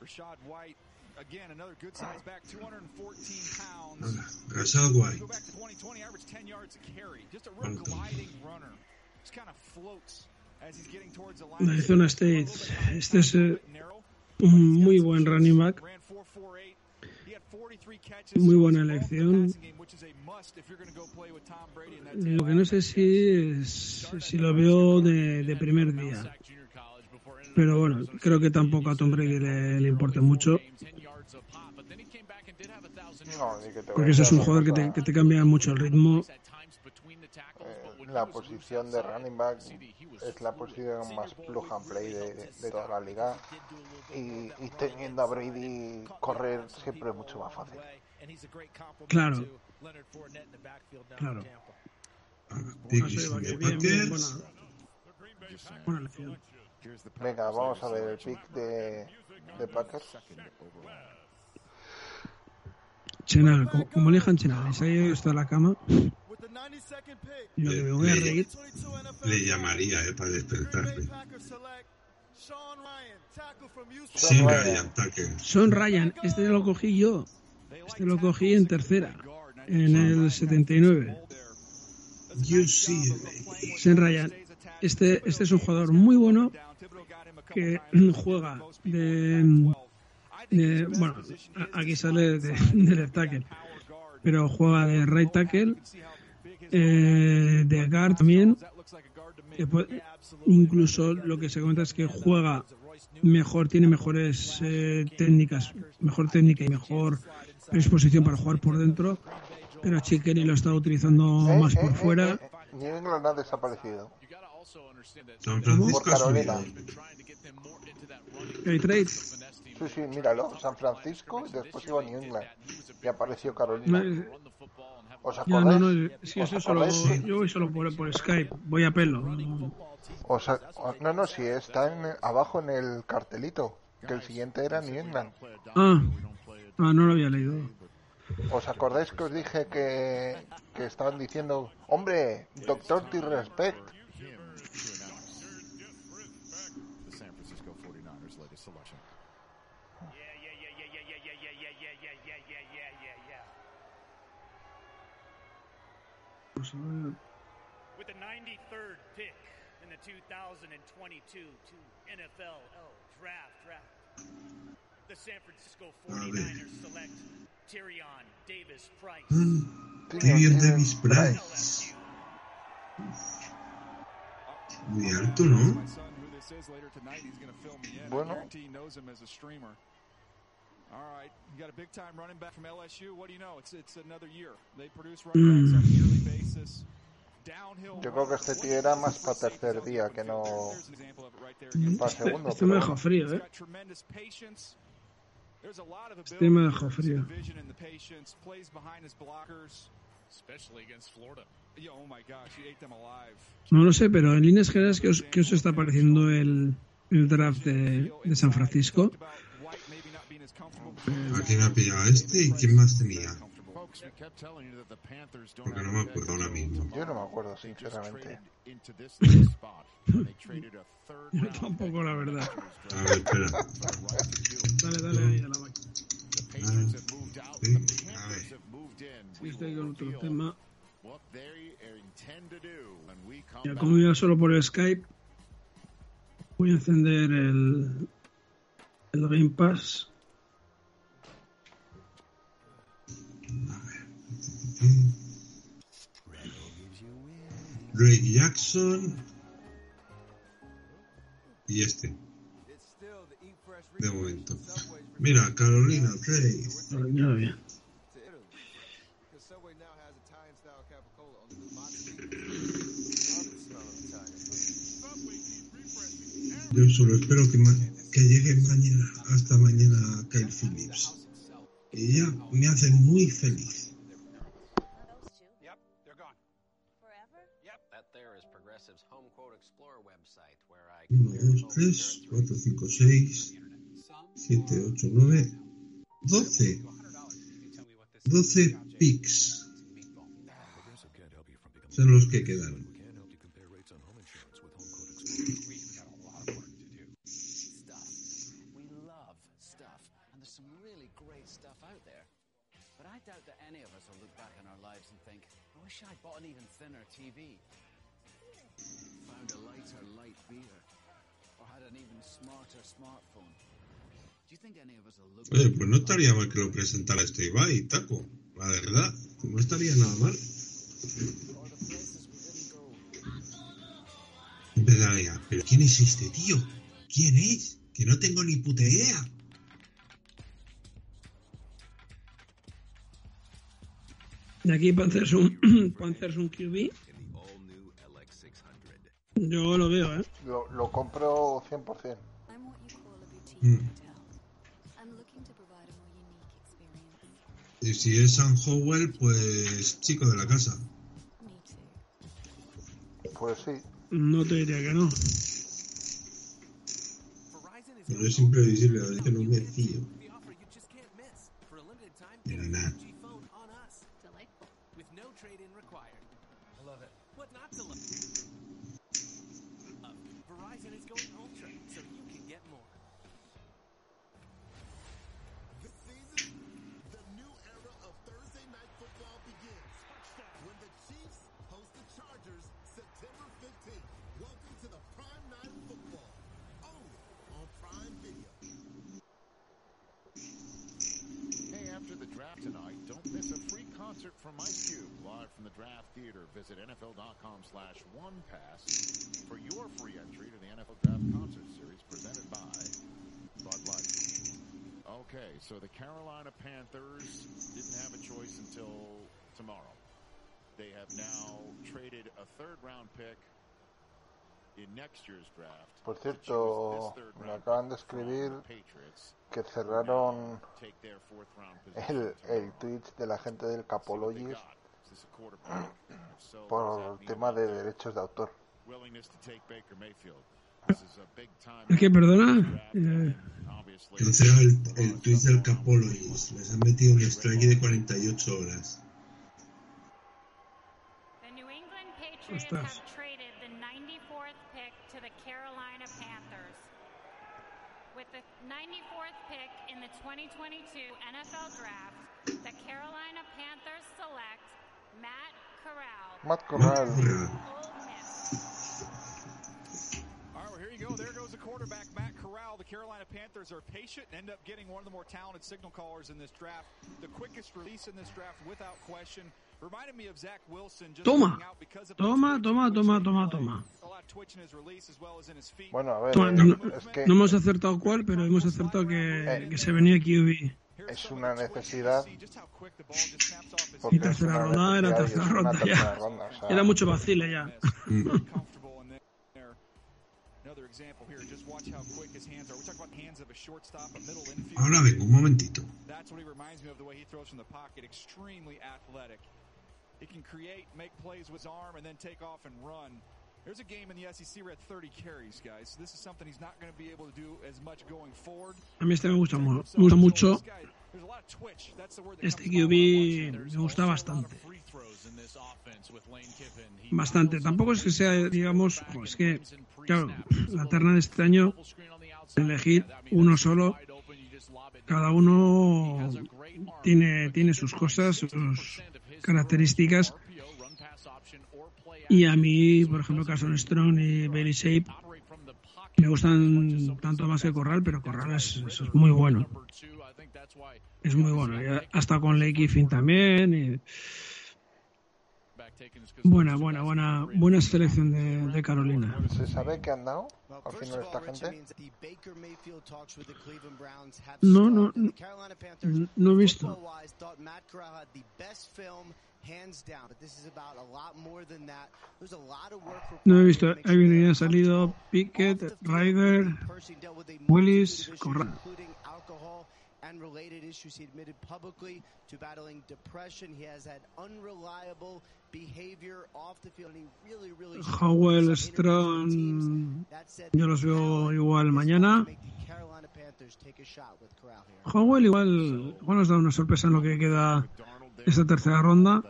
F: Rashad White, again, another good size back, 214 pounds.
B: Rashad White.
F: Go back to 2020, averaged 10 yards a carry. Just a real gliding runner. Just kind of floats as he's getting towards the line.
E: Arizona State. Este es un muy buen running back. Muy buena elección. Lo que no sé si es si lo veo de, de primer día. Pero bueno, creo que tampoco a Tom Brady le, le importa mucho. Porque ese es un jugador que te, que te cambia mucho el ritmo.
A: La posición de running back es la posición más plug and play de, de toda la liga. Y, y teniendo a Brady correr siempre es mucho más fácil.
E: Claro. Claro.
A: Venga, vamos a ver el pick de, de Packers.
E: Chenal, como, como elijan Chenal, se ha ido hasta la cama. Yo que me voy a
B: Le-
E: reír.
B: Le llamaría, eh, para despertarle.
A: Sean
B: Sin
A: Ryan.
E: Son Ryan, este lo cogí yo. Este lo cogí en tercera, en el 79.
B: You see
E: Sean Ryan. Este, este es un jugador muy bueno que juega de, de- bueno, a- aquí sale de, de left tackle, pero juega de right tackle, eh, de guard también. Después, incluso lo que se comenta es que juega mejor, tiene mejores eh, técnicas, mejor técnica y mejor predisposición para jugar por dentro, pero Chiqueri lo está utilizando
A: Eh,
E: más
A: eh,
E: por
A: eh,
E: fuera.
A: eh, New England ha desaparecido.
B: San Francisco
A: Por
B: ha subido.
A: Carolina.
E: ¿Hay trade?
A: Sí, sí, míralo. San Francisco y después iba a New England. Y apareció Carolina. ¿Os acordáis?
E: no, no, sí,
A: ¿Os
E: yo, solo, yo voy solo por, por Skype, voy a pelo.
A: O sea, o- no, no, sí, está en, abajo en el cartelito. que el siguiente era New England.
E: Ah, ah, no lo había leído.
A: ¿Os acordáis que os dije que, que estaban diciendo, hombre, doctor T-Respect?
J: The San Francisco 49ers latest selection.
E: Vamos a ver.
Q: With the 93rd pick in the 2022 to NFL Draft Draft, the San Francisco 49ers select Tyrion Davis Price.
B: Tyrion Davis Price. Muy alto, ¿no?
F: My son, who this is later tonight, he's going to fill me in.
A: Bueno.
F: All right, you got a big time running back from LSU. What do you know? It's it's another year. They produce running backs on a yearly basis. Downhill.
A: Yo creo que este tío era más para tercer día que no para segundo.
E: Este me dejó frío, eh. Este me dejó frío.
F: Oh.
E: No lo sé, pero en líneas generales, ¿qué os, qué os está pareciendo el, el draft de, de San Francisco?
B: ¿A quién ha pillado este y quién más tenía? Porque no me acuerdo ahora mismo.
A: Yo no me acuerdo, sinceramente.
E: Yo tampoco, la verdad.
B: A ver, espera.
E: Dale, dale ahí a la máquina.
J: Out.
B: Sí, a ver.
J: will
E: con otro tema. Ya como iba solo por Skype, voy a encender el, el Game Pass.
B: Drake Jackson y este. De momento. Mira, Carolina.
E: Ya bien.
B: Yo solo espero que, que llegue mañana, hasta mañana Kyle Phillips. Ya me hace muy feliz.
R: That there is Progressive's Home Quote Explorer website where I
B: 1, 2, 3, 4, 5, 6, 7, 8, 9, 12. 12 picks. Son los que quedaron. Oye, pues no estaría mal que lo presentara este Ibai, Taco. La verdad, no estaría nada mal. ¿pero quién es este tío? ¿Quién es? Que no tengo ni puta idea.
E: Y aquí Panthers un, Panthers un QB. Yo lo veo, ¿eh?
A: Lo, lo compro 100%.
S: I'm what you call a boutique
B: Mm.
S: hotel. I'm looking to provide a more unique experience.
B: Y si es San Howell, pues chico de la casa.
A: Pues sí.
E: No te diría que no.
B: Pero es imprevisible, es que no me fío. Mira, nada.
J: From Ice Cube live from the Draft Theater. Visit NFL.com slash one pass for your free entry to the NFL Draft Concert Series presented by Bud Light. Okay, so the Carolina Panthers didn't have a choice until tomorrow. They have now traded a third round pick
A: Por cierto, me acaban de escribir que cerraron el, el Twitch de la gente del Capologis
J: Is this a quarterback? If so,
A: por tema de derechos de autor.
E: Es que, perdona. eh,
B: Cancela el, el tweet del Capologies. Les han metido un strike de 48 horas.
E: ostras.
T: traded the 94th pick in the 2022 NFL Draft, the Carolina Panthers select Matt Corral.
A: Matt Corral.
F: All right, well, here you go. There goes the quarterback, Matt Corral. The Carolina Panthers are patient and end up getting one of the more talented signal callers in this draft. The quickest release in this draft, without question.
E: Toma, toma, toma, toma, toma, toma.
A: Bueno, a ver, eh,
E: no,
A: es que
E: no hemos acertado cuál, pero hemos acertado que, que se venía QB.
A: es una necesidad.
E: Y tercera ronda era tercera ronda
A: tercera
E: ya.
A: ronda, o sea,
E: Era mucho vacile ya.
F: Another example here. Just watch how quick his hands are. We talk about the hands of a shortstop, a middle infield.
B: Ahora vengo, un momentito.
F: He can create, make plays with his arm, and then take off and run. There's a game in the SEC where had 30 carries, guys. This is something he's not going to be able to do as much going forward.
E: A mí este me gusta, mu- me gusta mucho. Este QB me gusta bastante.
K: Kiffin. He
E: Bastante. Tampoco es que sea, digamos, es que, claro, la terna de este año, elegir uno solo, cada uno tiene, tiene sus cosas, sus características. Y a mí, por ejemplo, Carson Strong y Bailey Shape me gustan tanto más que Corral, pero Corral es, es muy bueno. Es muy bueno. Hasta con Lake Kiffin también. Buena, buena, buena, buena selección de, de Carolina.
A: ¿Se sabe qué han dado al final esta gente?
E: No, no, no, no he visto. No he visto. Ahí ha salido Pickett, Ryder, Willis, Corral.
U: And related issues he admitted publicly to battling depression. He has had unreliable behavior off the field, and he really, really
E: Howell, Strong, yo los veo igual mañana.
U: Carolina Panthers take a shot with Corral here.
E: Howell igual, igual nos da una sorpresa en lo que queda esta tercera ronda.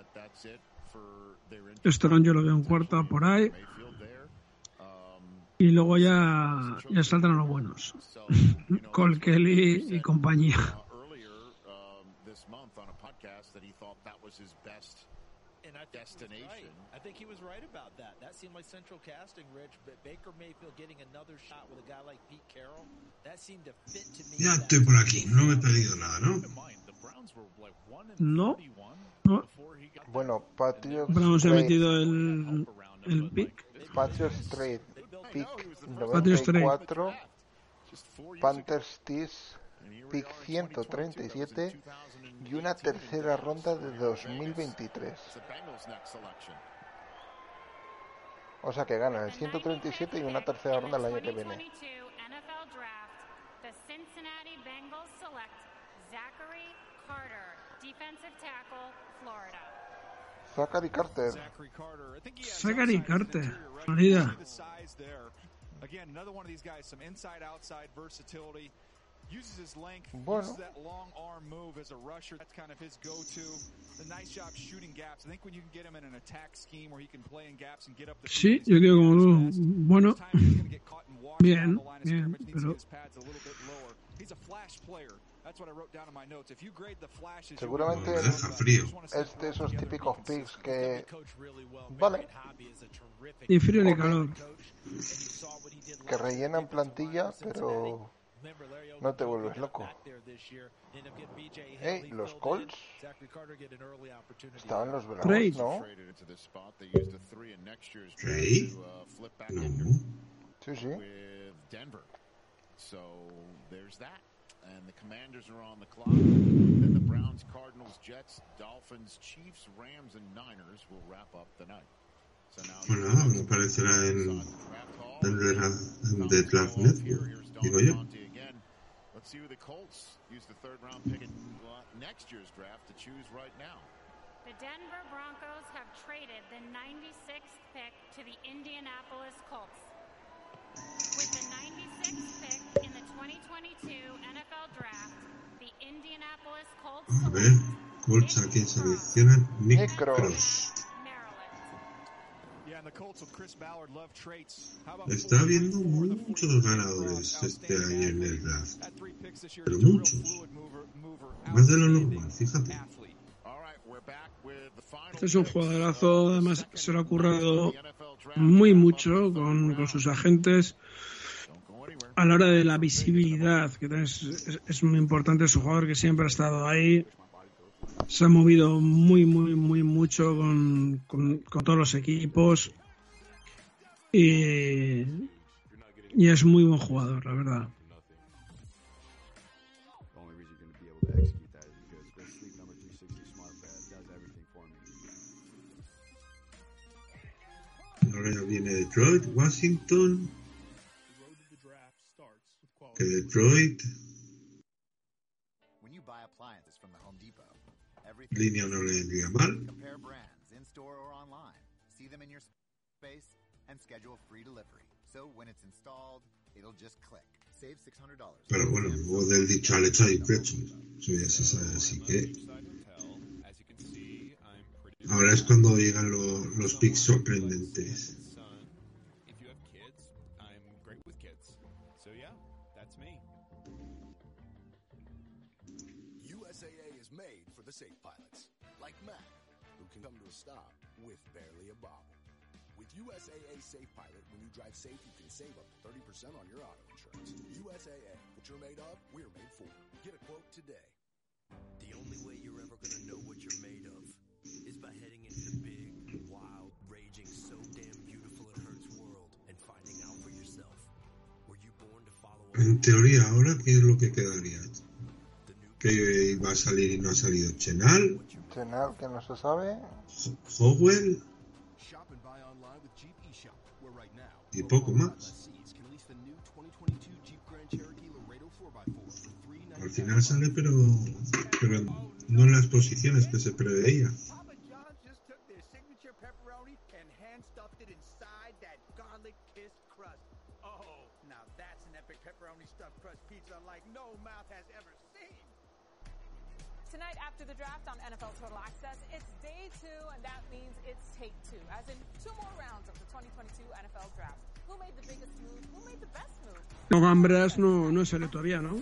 E: Strong yo lo veo en cuarta por ahí. Y luego ya, ya saltan los buenos. Cole Kelly y compañía.
J: a
G: I think he was
J: destination.
G: right. I think he was right about that. That seemed like central casting, Rich. But Baker Mayfield getting another shot with a guy like Pete Carroll, that seemed to fit to me.
B: Ya estoy por aquí, no me he perdido nada, ¿no?
E: No. no.
A: Bueno, Patriots
E: Pero hemos
A: Trade,
E: metido el, el pick.
A: Patriots Trade pick
E: Patriots Trade.
A: 94, Panthers Tees pick 137 y una tercera ronda de 2023. O sea que ganan el 137 y una tercera ronda el año que viene.
T: 2022 NFL Draft, the Cincinnati Bengals select Zachary Carter, defensive tackle, Florida.
A: Zachary Carter.
E: Zachary Carter, Florida.
F: The size there. Again, another one of these guys, some inside outside versatility. Uses his length,
A: Bueno.
F: uses that long arm move as a rusher. That's kind of his go to. A nice job shooting gaps. I think when you can get him in an attack scheme where he can play in gaps and get up the
E: Sí, yo digo como. Bueno, bien, bien, pero
F: pads a little bit lower. He's a flash player. That's what I wrote down in my notes. If you grade the flashes, you'll
A: Seguramente es de esos típicos picks que... Vale.
E: y frío ni calor.
A: Que rellenan plantilla, pero no te vuelves loco. Hey, los Colts estaban los Browns,
E: Trade.
A: ¿no?
J: Traded into this spot. They used a three in next year's draft
B: Trade?
J: to uh, flip back
B: No.
A: Sí, sí.
J: With Denver. So there's that. And the Commanders are on the clock. Then the Browns, Cardinals, Jets, Dolphins, Chiefs, Rams, and Niners will wrap up the night. So now
B: Bueno, nada, me aparecerá en, en, el- en The Draft Network, digo yo.
J: again. Let's see who the Colts use the third round pick in uh, next year's draft to choose right now.
T: The Denver Broncos have traded the 96th pick to the Indianapolis Colts. With the 96th pick
B: A ver, Colts a quién seleccionan. Nick Cross.
F: Yeah, and the Colts with Chris Ballard love traits. How about
B: Está habiendo muchos ganadores este año en el draft. Pero muchos. Más de lo normal, fíjate.
E: Este es un jugadorazo, además se lo ha currado muy mucho con, con sus agentes a la hora de la visibilidad, que es, es- muy importante, es un jugador que siempre ha estado ahí, se ha movido muy, muy, muy mucho con, con- todos los equipos y, y es muy buen jugador, la verdad.
V: The only reason you're going to be able to execute that is because their sleep number 360 smart pad does everything for me.
B: Ahora ya viene Detroit, Washington.
W: Home Depot,
B: línea no le vendría mal.
W: compare brands in store or online, see them in your space, and schedule free delivery. So when it's installed, it'll just click. Save $600.
B: Pero bueno, luego del dicho al hecho hay sabe, así que. Ahora es cuando llegan lo- los picks sorprendentes.
H: Stop with barely a bobble. With USAA Safe Pilot, when you drive safe, you can save up to 30% on your auto insurance. USAA, what you're made of, we're made for. Get a quote today.
X: The only way you're ever gonna know what you're made of is by heading into the big, wild, raging, so damn beautiful it hurts world and finding out for yourself. Were you born to follow
B: En teoría, ahora, ¿qué es lo que quedaría? Que iba a salir y no ha salido Chenal,
A: Que no se sabe.
B: Howell y poco más.
H: lessees can lease the new 2022 Jeep Grand Cherokee Laredo 4x4 for $399.
B: Al final sale, pero, pero no en las posiciones que se preveía.
Y: After the draft on NFL Total Access, it's day two, and that means it's take two, as in two more rounds of the 2022 NFL Draft. Who made the biggest move? Who made the best move?
E: No, Gambras no, no sale todavía, ¿no?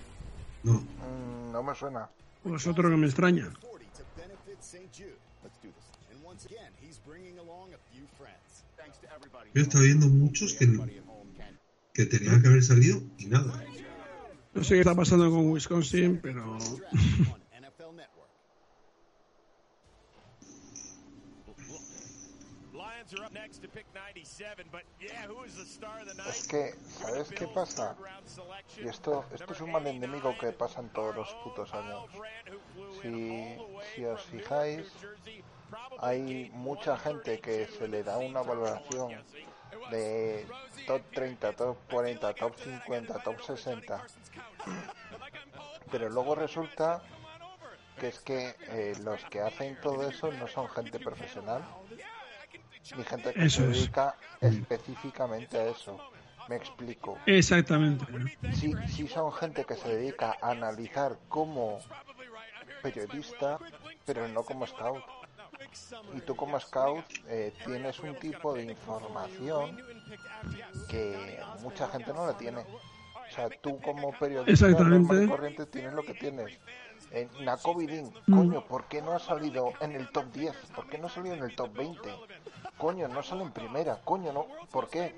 A: Mm, no me suena.
E: O es otro que me extraña.
H: 40 to benefit St. Jude. Let's do this. And once again, he's bringing along a few friends. Thanks to everybody.
B: Yo estaba viendo muchos que, que tenían que haber salido y nada.
E: No sé qué está pasando con Wisconsin, pero
H: NFL Network.
O: Lions are up next to pick 97, but yeah, who is the star of the night?
A: Es que, ¿sabes qué pasa? Y esto, esto es un mal enemigo que pasa en todos los putos años. Si, si os fijáis, hay mucha gente que se le da una valoración de top 30, top 40, top 50, top 60. Pero luego resulta que es que eh, los que hacen todo eso no son gente profesional, ni gente que
E: Eso
A: se
E: es.
A: dedica específicamente a eso. Me explico.
E: exactamente.
A: Sí, sí son gente que se dedica a analizar como periodista, pero no como scout. Y tú como scout eh, tienes un tipo de información que mucha gente no la tiene. O sea, tú como periodista
E: Exactamente.
A: normal y corriente tienes lo que tienes. En Nacovidin,
E: Mm.
A: coño, ¿por qué no ha salido en el top 10? ¿Por qué no ha salido en el top 20? Coño, no sale en primera, coño, no. ¿Por qué?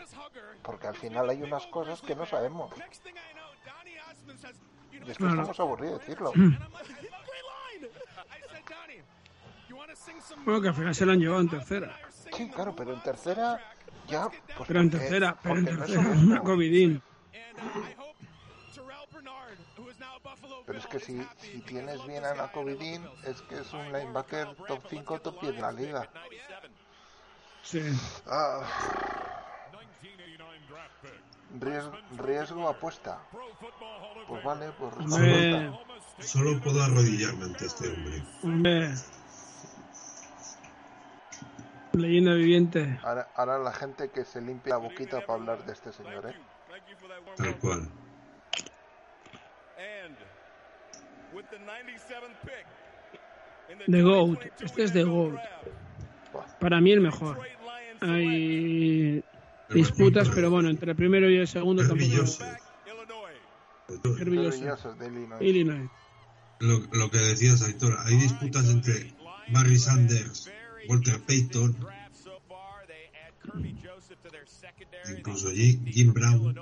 A: Porque al final hay unas cosas que no sabemos. Y es que
E: Claro.
A: estamos aburridos de decirlo.
E: Bueno, que al final se lo han llevado en tercera.
A: Sí, claro, pero en tercera ya. Pues
E: Pero en
A: porque-
E: tercera, pero en
A: porque no es Pero es que si, si tienes bien a Nacovidin, es que es un linebacker top 5, top 10 en la liga.
E: Sí.
A: Ah. Riesgo, riesgo apuesta. Pues vale, pues apuesta.
B: Solo puedo arrodillarme ante este hombre.
E: Hombre. Leyenda viviente.
A: Ahora, ahora la gente que se limpia la boquita para hablar de este señor, ¿eh?
B: Tal cual.
O: And with the 97th pick in the
E: The GOAT. Este es The GOAT. Para mí el mejor. Hay disputas, pero bueno, entre el primero y el segundo tampoco. Joseph.
A: Joseph de Illinois.
E: Illinois.
B: Lo, lo que decías, Aitor, hay disputas entre Barry Sanders, Walter Payton, incluso Jim, Jim Brown.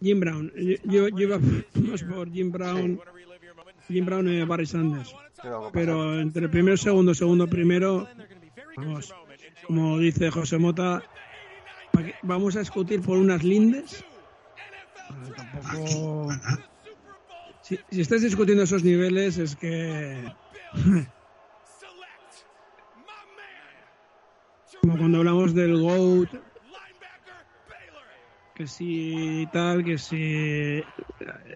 E: Jim Brown. Yo, yo, yo iba más por Jim Brown. Jim Brown y Barry Sanders. Pero entre primero, segundo, segundo, primero. Vamos, como dice José Mota, vamos a discutir por unas lindes. Tampoco. Si, si estás discutiendo esos niveles, es que. Como cuando hablamos del GOAT, que si tal, que si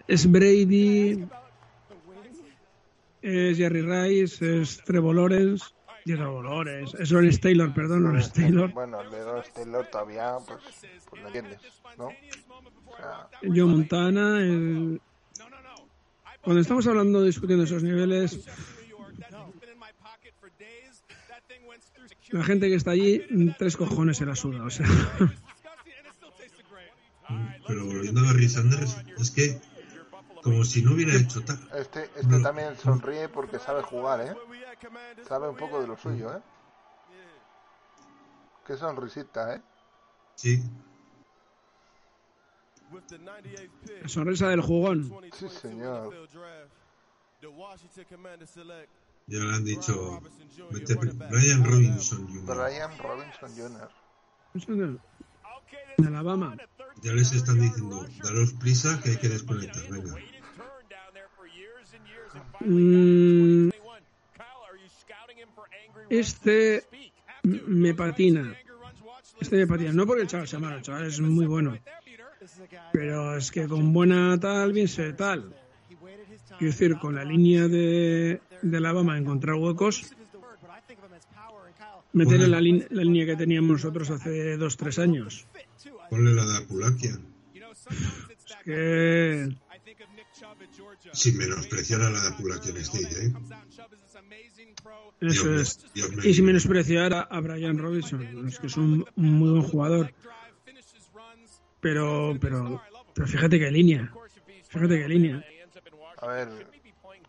E: es Brady, es Jerry Rice, es Trevor Lawrence, Trevor Lawrence, es Lawrence Taylor, perdón, Lawrence Taylor,
A: Bueno, el de Taylor todavía, pues, pues lo entiendes, ¿no? O sea,
E: Joe Montana, el... Cuando estamos hablando, discutiendo esos niveles, la gente que está allí, tres cojones se la suda, o sea...
B: Pero volviendo a Barry Sanders, es que como si no hubiera hecho tal.
A: este, este también sonríe porque sabe jugar, ¿eh? Sabe un poco de lo suyo, ¿eh? Qué sonrisita, ¿eh?
B: Sí.
E: La sonrisa del jugón.
A: Sí, señor.
B: Ya le han dicho Brian Robinson Jr.
A: Brian Robinson Jr.
E: De Alabama.
B: Ya les están diciendo, daros prisa que hay que desconectar, venga.
E: Mm, este me patina. Este me patina. No porque el chaval sea malo, el chaval es muy bueno. Pero es que con buena tal, bien se tal. Quiero decir, con la línea de, de Alabama encontrar huecos, meter en la, la línea que teníamos nosotros hace dos, tres años.
B: Ponle la de Apulakia.
E: Es que
B: Sin menospreciar a la de Apulakia State, ¿eh?
E: Eso
B: Dios
E: es.
B: Dios.
E: Y sin menospreciar a, a Brian Robinson, es que es un, un muy buen jugador. Pero, pero, pero fíjate qué línea. Fíjate qué línea.
A: A ver,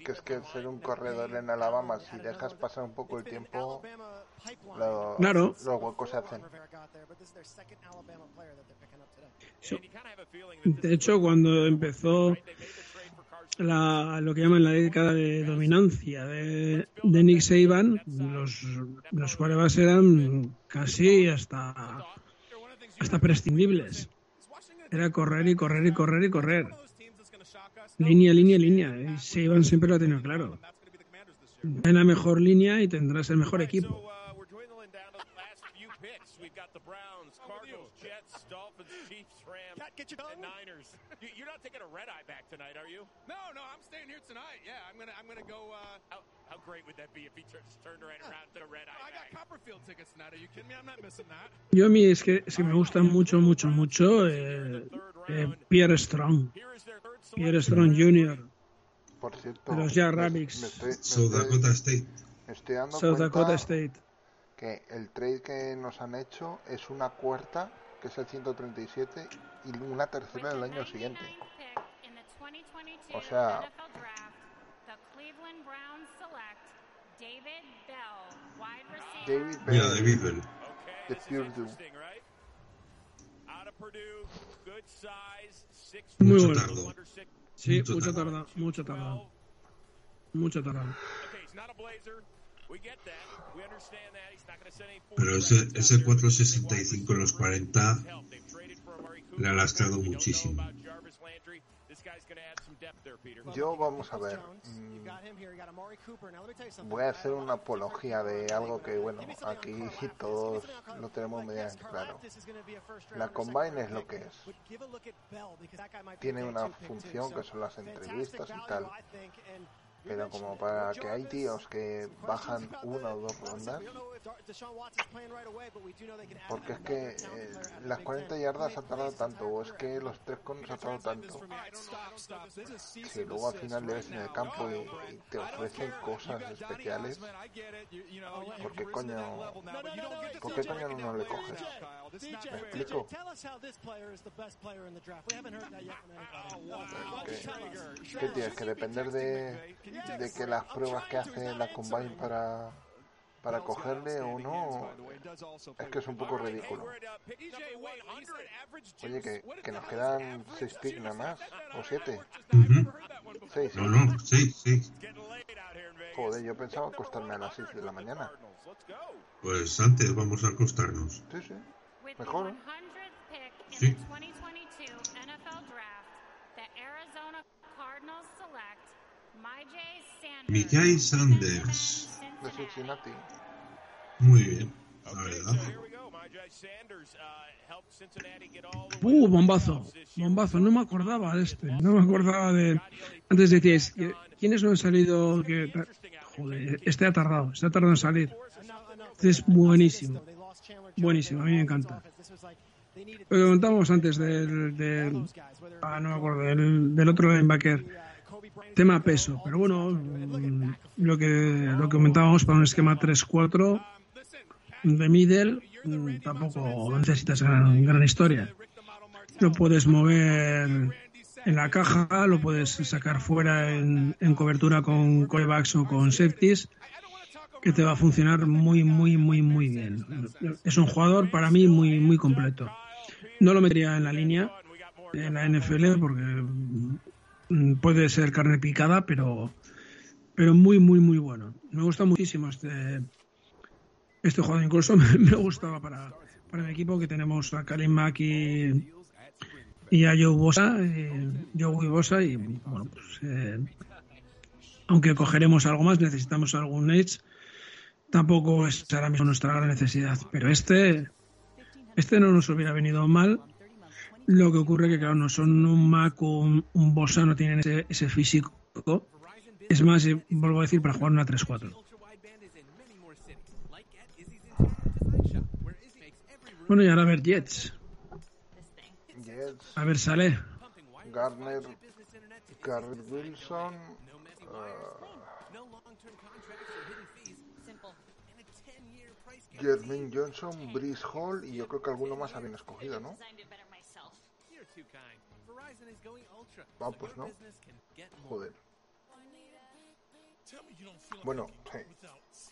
A: que es que ser un corredor en Alabama, si dejas pasar un poco el tiempo, lo-
E: Claro.
A: los huecos se hacen.
E: De hecho, cuando empezó la, lo que llaman la década de dominancia de, de Nick Saban, los, los quarterbacks eran casi hasta, hasta prescindibles. Era correr y correr y correr y correr. Línea, línea, línea. Y Saban siempre lo ha tenido claro. En la mejor línea y tendrás el mejor equipo.
J: We've got the Browns, Cardinals, Jets, Dolphins, Chiefs, Rams, and Niners. You- You're not taking a red eye back tonight, are you?
O: No, no, I'm staying here tonight. Yeah, I'm gonna, I'm gonna go. Uh,
J: How, how great would that be if he tur- turned right around to a red eye
O: I got? Copperfield tickets tonight. Are you kidding me? I'm not missing that.
E: Yo a mí es que, es que me gusta mucho, mucho, mucho eh, eh, Pierre Strong. Pierre Strong Jr.
A: Por cierto,
E: De los
A: me-
E: Rabbits.
B: South Dakota State.
A: me estoy dando
E: South
A: cuenta
E: Dakota State.
A: que el trade que nos han hecho es una cuarta, que es el 137, y una tercera el año siguiente.
T: In the 2022
A: O sea-
T: NFL Draft, the Cleveland Browns select David Bell, wide receiver.
A: David
B: Mira,
A: Bell,
B: David Bell.
A: de Purdue.
J: Out of Purdue, good size, six
E: Muy bueno.
B: tardo.
E: Sí,
B: Mucho
E: tardado, mucho tardado. Mucho tardado.
B: Pero ese, ese 465 en los 40 le ha lastrado muchísimo.
A: Yo, vamos a ver. mm, Voy a hacer una apología de algo que, bueno, aquí todos lo tenemos medianamente claro. La Combine es lo que es. Tiene una función que son las entrevistas y tal. Pero como para que hay tíos que bajan una o dos rondas, porque es que eh, las 40 yardas ha tardado tanto, o es que los tres conos ha tardado tanto. Si luego al final le ves en el campo y, y te ofrecen cosas especiales, ¿por qué coño, ¿por qué coño no le coges? ¿Me explico? Que tienes que depender de, de que las pruebas que hace la Combine para para cogerle o no es que es un poco ridículo. Oye, que, que nos quedan seis picks nada más, o siete.
B: Ujú.
A: Seis,
B: No, no, sí, sí.
A: Joder, yo pensaba acostarme a las 6 de la mañana.
B: Pues antes vamos a acostarnos.
A: Sí, sí. Mejor.
B: Sí.
T: 2022 NFL Draft, the Arizona Cardinals select Myjay Sanders.
B: Mijay Sanders.
A: De Cincinnati.
B: Muy bien, la verdad.
E: Uh, bombazo, bombazo, no me acordaba de este, no me acordaba de... Antes decíais, ¿quiénes no han salido? Que... Joder, este ha tardado, este ha tardado en salir. Este es buenísimo, buenísimo, a mí me encanta. Lo que contábamos antes del... del ah, no me acuerdo, del, del otro linebacker. Tema peso, pero bueno, mm, lo que, lo que comentábamos para un esquema 3-4 de middle, mm, tampoco necesitas gran, gran historia. Lo puedes mover en la caja, lo puedes sacar fuera en, en cobertura con corebacks o con safeties, que te va a funcionar muy, muy, muy, muy bien. Es un jugador para mí muy, muy completo. No lo metería en la línea, en la NFL, porque puede ser carne picada, pero, pero muy, muy, muy bueno. Me gusta muchísimo este, este jugador. Incluso me, gustaba para, para mi equipo que tenemos a Karim y a Joe Bosa, eh, Joe Bosa y bueno, pues eh, aunque cogeremos algo más, necesitamos algún edge. Tampoco es ahora mismo nuestra gran necesidad, pero este, este no nos hubiera venido mal. Lo que ocurre que, claro, no son un Mac o un, un Bosa, no tienen ese, ese físico. Es más, eh, vuelvo a decir, para jugar una 3-4. Bueno, y ahora a ver Jets.
A: Jets,
E: A ver, sale.
A: Garner, Garrett Wilson, ah, Jermaine Johnson, Brice Hall y yo creo que alguno más habían escogido, ¿no? Ah, pues no. Joder. Bueno, sí.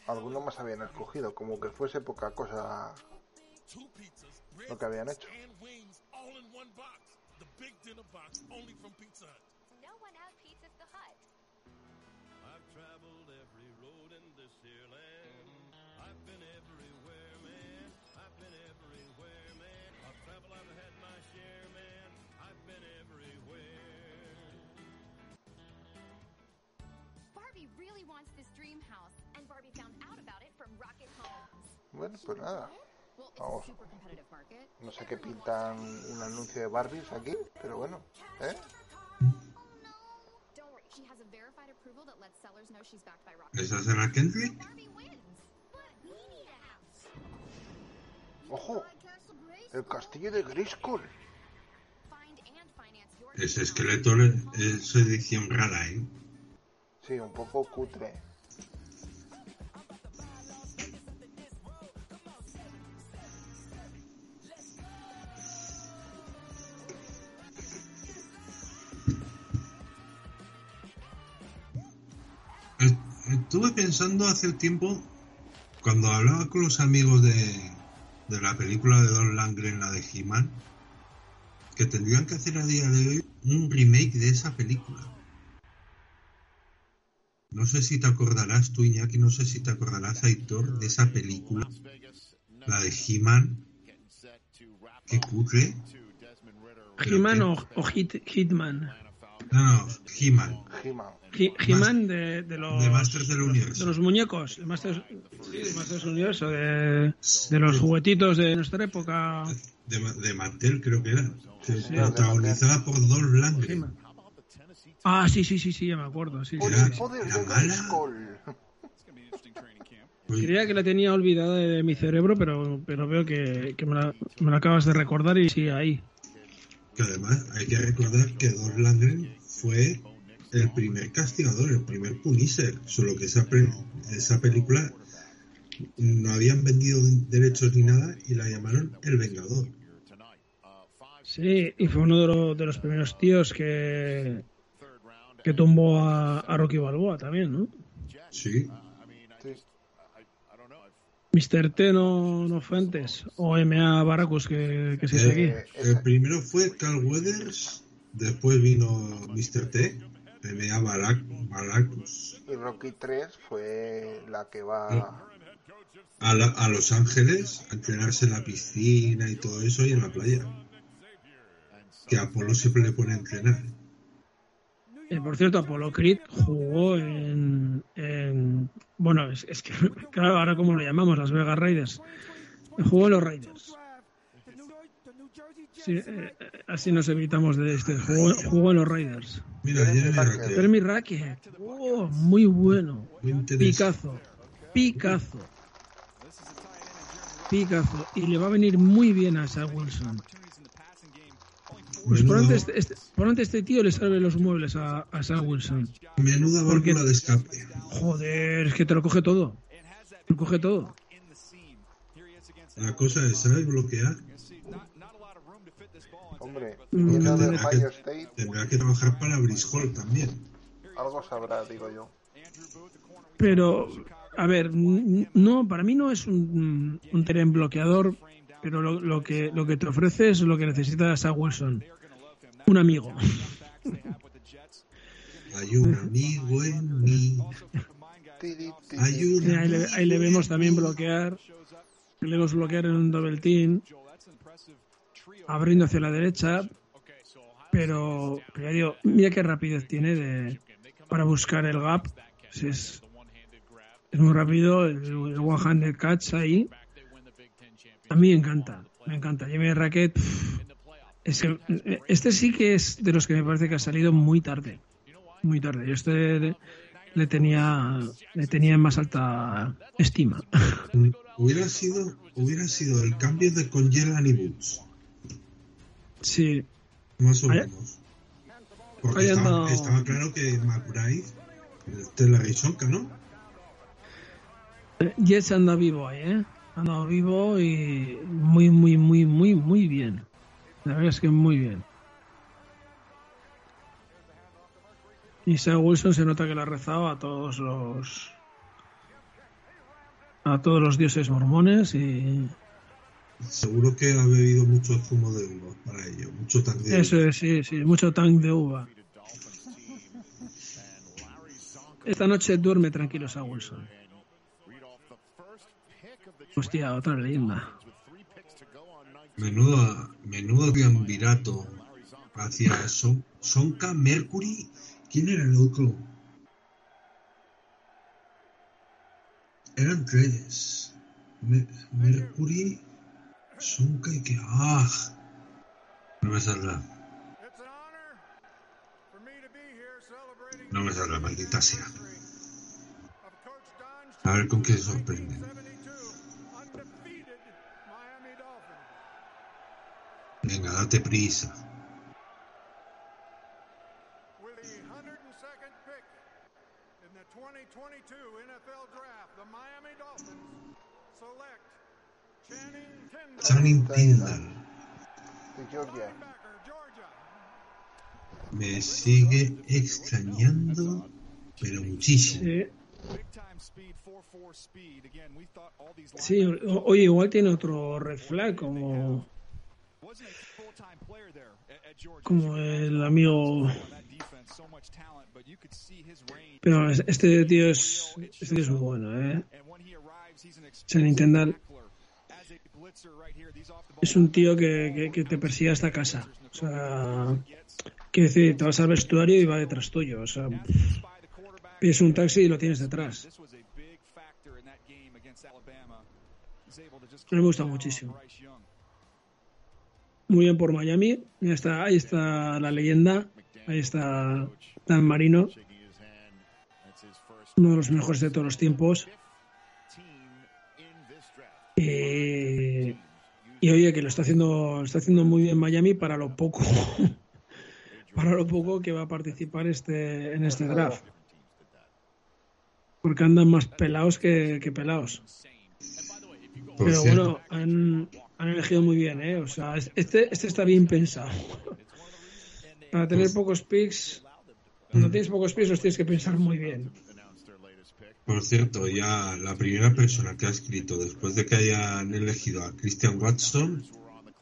A: Alguno más habían escogido, como que fuese poca cosa lo que habían hecho. Bueno, pues nada. Vamos. No sé qué pintan un anuncio de Barbies aquí, pero bueno, ¿eh?
B: ¿Esa será Kendrick?
A: ¡Ojo! El castillo de
S: your
B: Ese esqueleto le- es edición rara, ¿eh?
A: Sí, un poco cutre.
B: Pensando hace tiempo, cuando hablaba con los amigos de, de la película de Don Langren, la de He-Man, que tendrían que hacer a día de hoy un remake de esa película. No sé si te acordarás tú, Iñaki, no sé si te acordarás, Aitor, de esa película, la de He-Man, que cutre.
E: He-Man o, o Hit- Hitman.
B: No, no, He-Man.
A: He-Man.
E: He- de, de los.
B: De Masters del Universo.
E: De los muñecos. De Masters, sí, de Masters del Universo. De, de los juguetitos de nuestra época.
B: de, de Mattel creo que era,
E: Sí,
B: protagonizada por Dolph Lundgren.
E: Ah, sí, sí, sí, sí, ya me acuerdo. Sí,
A: el
E: sí.
B: era mala.
E: Creía que la tenía olvidada de mi cerebro, pero, pero veo que, que me, la, me la acabas de recordar y sí, ahí.
B: Que además hay que recordar que Dolph Lundgren fue el primer castigador, el primer Punisher. Solo que esa, pre- esa película no habían vendido derechos ni nada y la llamaron El Vengador.
E: Sí, y fue uno de, los- de los primeros tíos que, que tumbó a, a Rocky Balboa también, ¿no?
B: Sí.
E: Mr. T no, no fue antes, o MA Baracus, que, que se seguía.
B: Eh, el primero fue Carl Weathers, después vino Mr. T, M.A. Barack, Baracus,
A: Y Rocky 3 fue la que va.
B: a, la- a Los Ángeles a entrenarse en la piscina y todo eso y en la playa. Que a Apolo siempre le pone a entrenar.
E: Eh, por cierto, Apollo Creed jugó en. en- bueno, es, es que, claro, ahora como lo llamamos, Las Vegas Raiders. Jugó en los Raiders. Sí, eh, eh, así nos evitamos de este. Jugó, jugó en los Raiders.
B: Mira, Jeremy Rackett.
E: Jeremy Rackett. Oh, muy bueno. Picazo. Picazo. Picazo. Y le va a venir muy bien a Zach Wilson. Pues por
B: Menudo-
E: antes, este, por antes este tío le salve los muebles a, a Zach Wilson.
B: Menuda
E: Porque-
B: válvula de escape.
E: Joder, es que te lo coge todo. Te lo coge todo.
B: La cosa es saber bloquear.
A: Hombre,
E: Mm,
A: viniendo del
B: tendrá,
A: Ohio
B: que,
A: State,
B: tendrá que trabajar para Brishol también.
A: algo sabrá, digo yo.
E: Pero, a ver, no, para mí no es un, un tren bloqueador, pero lo, lo que, lo que te ofrece es lo que necesita Zach Wilson. Un amigo.
B: Hay un amigo en mí. Hay un
E: Sí, ahí, le, ahí le vemos también bloquear. Le vemos bloquear en un double team. Abriendo hacia la derecha. Pero, ya digo, mira qué rapidez tiene de, para buscar el gap. Es, es, muy rápido. El, one-handed catch ahí. A mí me encanta. Me encanta. Jimmy Racket. es este sí que es de los que me parece que ha salido muy tarde. Muy tarde. Yo este le tenía le tenía en más alta estima.
B: Hubiera sido, hubiera sido el cambio de con Yelan y Boots,
E: Sí.
B: más o menos. Porque estaba,
E: anda-
B: estaba claro que McBride es la Rizonka, ¿no?
E: Eh, Jets anda vivo ahí, ¿eh? Ha andado vivo y muy, muy, muy, muy, muy bien. La verdad es que muy bien. Y Zach Wilson se nota que le ha rezado a todos los a todos los dioses mormones y
B: Seguro que ha bebido mucho zumo de uva para ello, mucho tan de
E: eso es, sí, sí, mucho tank de uva. Esta noche duerme tranquilo Zach Wilson. Hostia, otra leyenda.
B: Menudo, menudo triunvirato hacia Son, Sonka, Mercury. ¿Quién era el otro? Eran tres. Me- Mercury. ¡Ah! No me saldrá. No me saldrá, maldita sea. A ver con qué sorprenden. Venga, date prisa.
Z: With the 102nd pick in the 2022 NFL Draft, the Miami Dolphins select
A: De Georgia.
B: Me sigue extrañando, pero muchísimo.
E: Sí, o- oye, igual tiene otro red flag como como el amigo pero es- este tío es este tío es muy bueno eh Channing Tindall es un tío que, que, que te persigue hasta casa o sea quiere decir te vas al vestuario y va detrás tuyo o sea pides un taxi y lo tienes detrás me gusta muchísimo muy bien por Miami. Ahí está, ahí está la leyenda. Ahí está Dan Marino. Uno de los mejores de todos los tiempos. Y, y oye, que lo está haciendo, lo está haciendo muy bien Miami para lo poco, para lo poco que va a participar este, en este draft. Porque andan más pelados que, que pelados.
B: Por
E: Pero
B: cierto.
E: bueno, han, han elegido muy bien, ¿eh? O sea, es- este, este está bien pensado. Para tener pocos picks, cuando tienes pocos picks los tienes que pensar muy bien.
B: Por cierto, ya la primera persona que ha escrito después de que hayan elegido a Christian Watson,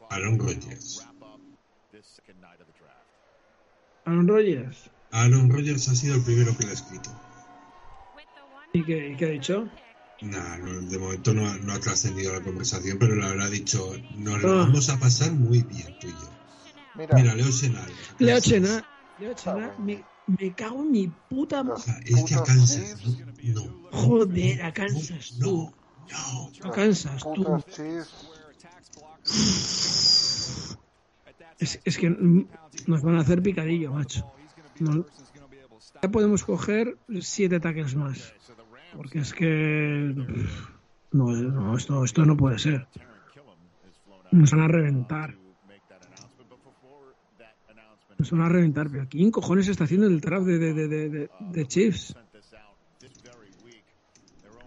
B: Aaron Rodgers.
E: Aaron Rodgers.
B: Aaron Rodgers ha sido el primero que le ha escrito.
E: ¿Y qué, y qué ha dicho?
B: Nah, no, de momento no, ha- no ha trascendido la conversación, pero le habrá dicho, nos lo
E: Ah.
B: vamos a pasar muy bien tú y yo.
A: Mira,
B: Mira, Leo Senal.
E: Leo Chena, Leo Chena, me, me cago en mi puta ma-
B: Es que a Kansas, no.
E: Joder, a Kansas, tú. A Kansas, tú. Es, es que nos van a hacer picadillo, macho. No- ya podemos coger siete tackles más. Porque es que. No, no, esto, esto no puede ser. Nos van a reventar. Nos van a reventar. Pero ¿quién cojones está haciendo el draft de, de, de, de, Chiefs?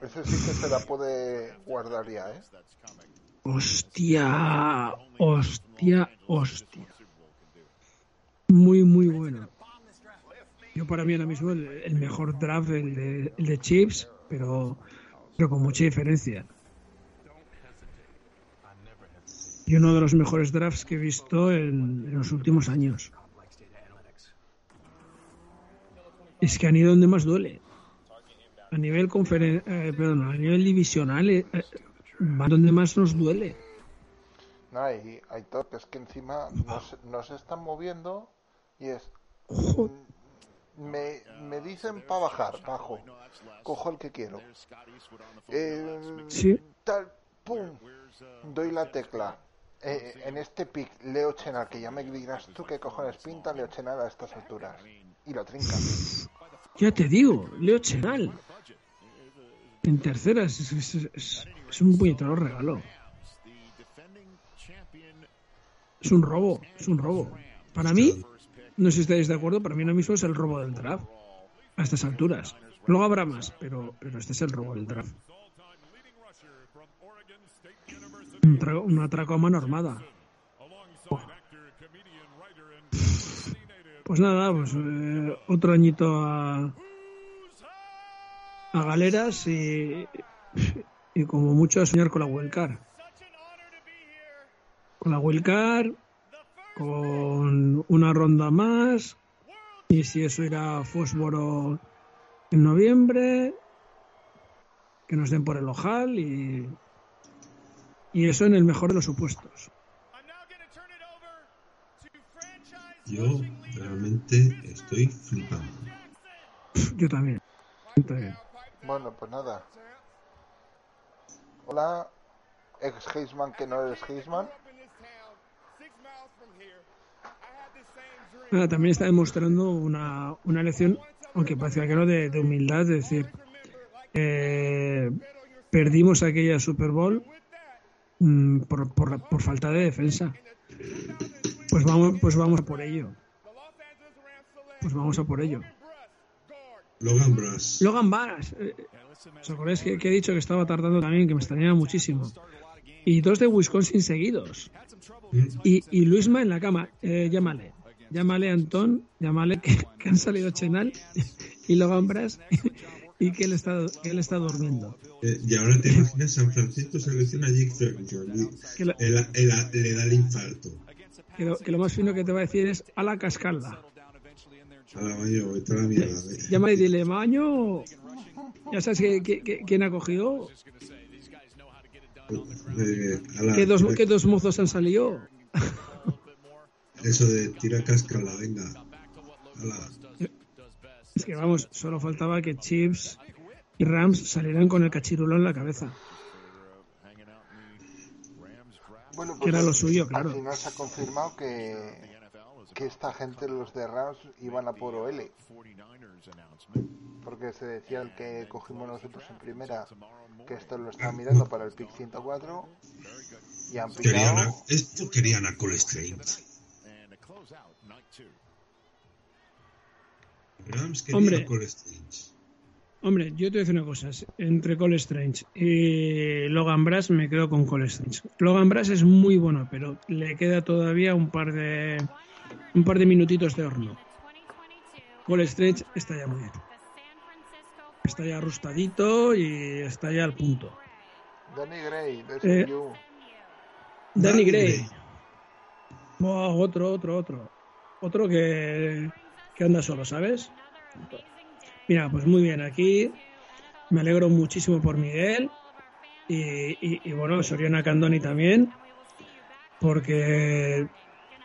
A: ese sí que se la puede guardar ya, ¿eh?
E: Hostia, hostia, hostia. Muy, muy bueno. Yo para mí ahora mismo el, el mejor draft el de, el de Chips, pero, pero con mucha diferencia. Y uno de los mejores drafts que he visto en, en los últimos años. Es que han ido donde más duele. A nivel conferen eh, perdón, a nivel divisional eh, eh, van donde más nos duele.
A: No, hay, hay toques que encima no se, no se están moviendo y es... Me, me dicen para bajar, bajo. Cojo el que quiero. Eh,
E: Sí.
A: Tal, pum. Doy la tecla. Eh, en este pick, Leo Chenal, que ya me dirás tú qué cojones pinta Leo Chenal a estas alturas. Lo.
E: Ya te digo, Leo Chenal. En tercera es, un puñetero regalo. Es un robo, es un robo. Para mí, no sé si estáis de acuerdo, para mí ahora mismo es el robo del draft. A estas alturas. Luego habrá más, pero, pero este es el robo del draft. Un atraco a mano armada. Pues nada, pues eh, otro añito a, a galeras y, y como mucho a soñar con la wildcard. Con la wildcard, con una ronda más y si eso irá a Fósforo en noviembre, que nos den por el ojal y, y eso en el mejor de los supuestos.
B: Yo realmente estoy flipando.
E: Yo también. Yo también.
A: Bueno, pues nada. Hola, ex Heisman que no eres Heisman.
E: Nada, también está demostrando una, una lección, aunque parecía que no, de, de humildad, es decir, eh, perdimos aquella Super Bowl mm, por, por, por falta de defensa. Pues vamos, pues vamos a por ello. Pues vamos a por ello.
B: Logan Brass.
E: Logan Varas, eh, ¿os acordáis que, que he dicho que estaba tardando también, que me extrañaba muchísimo? Y dos de Wisconsin seguidos. Y, y Luisma en la cama, eh, llámale. Llámale a Antón, llámale que, que han salido Chenal y Logan Brass y que él está, que él está durmiendo.
B: Eh, y ahora te imaginas San Francisco selecciona a Jake él- le da el infarto.
E: Que lo, que lo más fino que te va a decir es a la cascalda.
B: A la mayo, vete a la mierda.
E: Llámale y dile, maño. Ya sabes que, que- que- quién ha cogido.
B: Eh, la-
E: ¿Qué dos, qué dos mozos han salido?
B: Eso de tira cascala, venga. A la-
E: Es que vamos, solo faltaba que Chips y Rams salieran con el cachirulo en la cabeza.
A: Bueno,
E: que era lo suyo,
A: Al
E: claro.
A: final se ha confirmado que, que esta gente, los de Rams, iban a por OL. Porque se decía el que cogimos nosotros en primera, que esto lo están mirando para el pick 104. Y han
B: Querían a,
A: pillado.
B: esto querían a Cole Strange. Rams quería
E: Hombre.
B: a Cole Strange.
E: Hombre, yo te voy a decir una cosa. Entre Cole Strange y Logan Brass me quedo con Cole Strange. Logan Brass es muy bueno, pero le queda todavía un par de un par de minutitos de horno. Cole Strange está ya muy bien. Está ya arrustadito y está ya al punto.
A: Danny Gray,
E: Eh. Danny Gray. Buah, otro, otro, otro. Otro que, que anda solo, ¿sabes? Mira, pues muy bien, aquí me alegro muchísimo por Miguel y, bueno, Soriana Candoni también, porque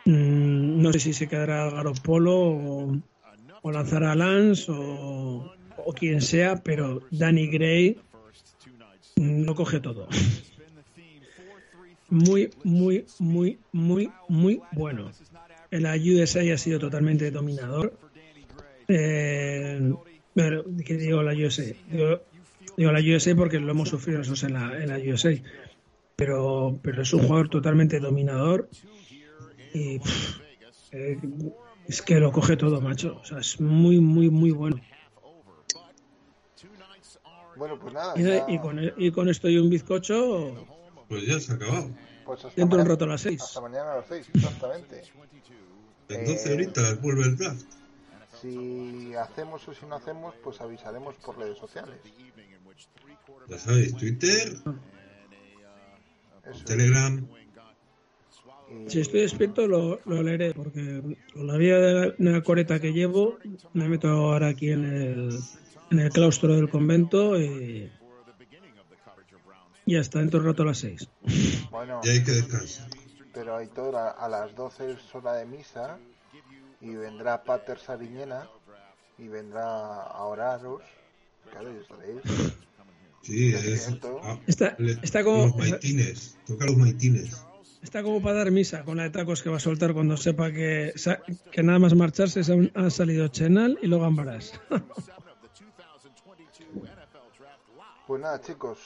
E: mm, no sé si se quedará Garopolo o, o lanzará Lance o, quien sea, pero Danny Gray mm, lo coge todo. Muy, muy, muy, muy, muy bueno. En la USA ha sido totalmente dominador. Eh, pero, ¿qué digo la USA? Digo, digo la USA porque lo hemos sufrido nosotros en la, en la USA. Pero, pero es un jugador totalmente dominador y pff, eh, es que lo coge todo, macho. O sea, es muy, muy, muy bueno.
A: Bueno, pues nada.
E: Y,
A: ya-
E: y con, y con esto y un bizcocho,
B: Pues ya se ha acabado.
A: pues
E: dentro de un
A: mañana-
E: rato a las seis.
A: Hasta mañana a las 6, exactamente.
B: Entonces
A: Eh,
B: ahorita vuelve el draft.
A: Si hacemos o si no hacemos, pues avisaremos por redes sociales.
B: Ya sabéis, Twitter,
A: Eso.
B: Telegram.
E: Si estoy despierto lo, lo leeré porque con la vida de la, de la coreta que llevo me meto ahora aquí en el, en el claustro del convento y, y hasta dentro de un rato a las seis.
A: Bueno,
B: Y hay que descansar.
A: pero Aitor, a, a las 12 es hora de misa y vendrá Pater Sariñena y vendrá a oraros. Claro, y estaréis.
B: Sí, es. ah,
E: Está,
B: le-
E: está como
B: Los maitines. Toca los maitines.
E: está como para dar misa con la de tacos que va a soltar cuando sepa que, que nada más marcharse han, han salido Chenal y Logan Baras.
A: Pues nada, chicos.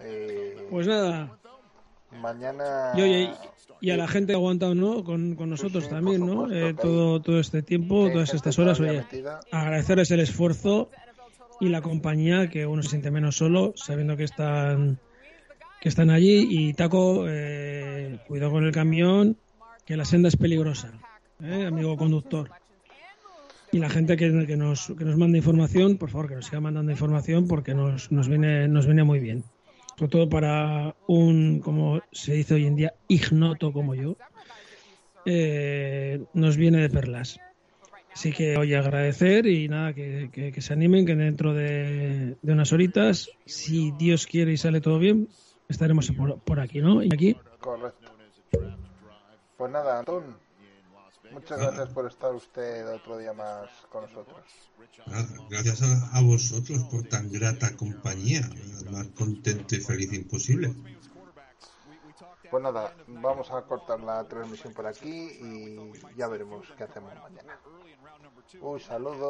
A: eh,
E: pues nada,
A: mañana.
E: y oye, y a la gente que ha aguantado ¿no? con, con nosotros
A: sí,
E: también, ¿no? Eh, todo, todo este tiempo, todas estas horas, oye,
A: metida.
E: agradecerles el esfuerzo y la compañía, que uno se siente menos solo, sabiendo que están que están allí. Y Taco, eh, cuidado con el camión, que la senda es peligrosa, ¿eh, amigo conductor. Y la gente que, que nos, que nos manda información, por favor, que nos siga mandando información porque nos, nos, viene, nos viene muy bien. Sobre todo para un, como se dice hoy en día, ignoto como yo, eh, nos viene de perlas. Así que oye, agradecer y nada, que, que- se animen, que dentro de, unas horitas, si Dios quiere y sale todo bien, estaremos por, por aquí, ¿no? Y aquí.
A: Pues nada, Antón. Muchas gracias por estar usted otro día más con nosotros.
B: Gracias a, a vosotros por tan grata compañía. Más contento y feliz imposible.
A: Pues nada, vamos a cortar la transmisión por aquí y ya veremos qué hacemos mañana. Un saludo.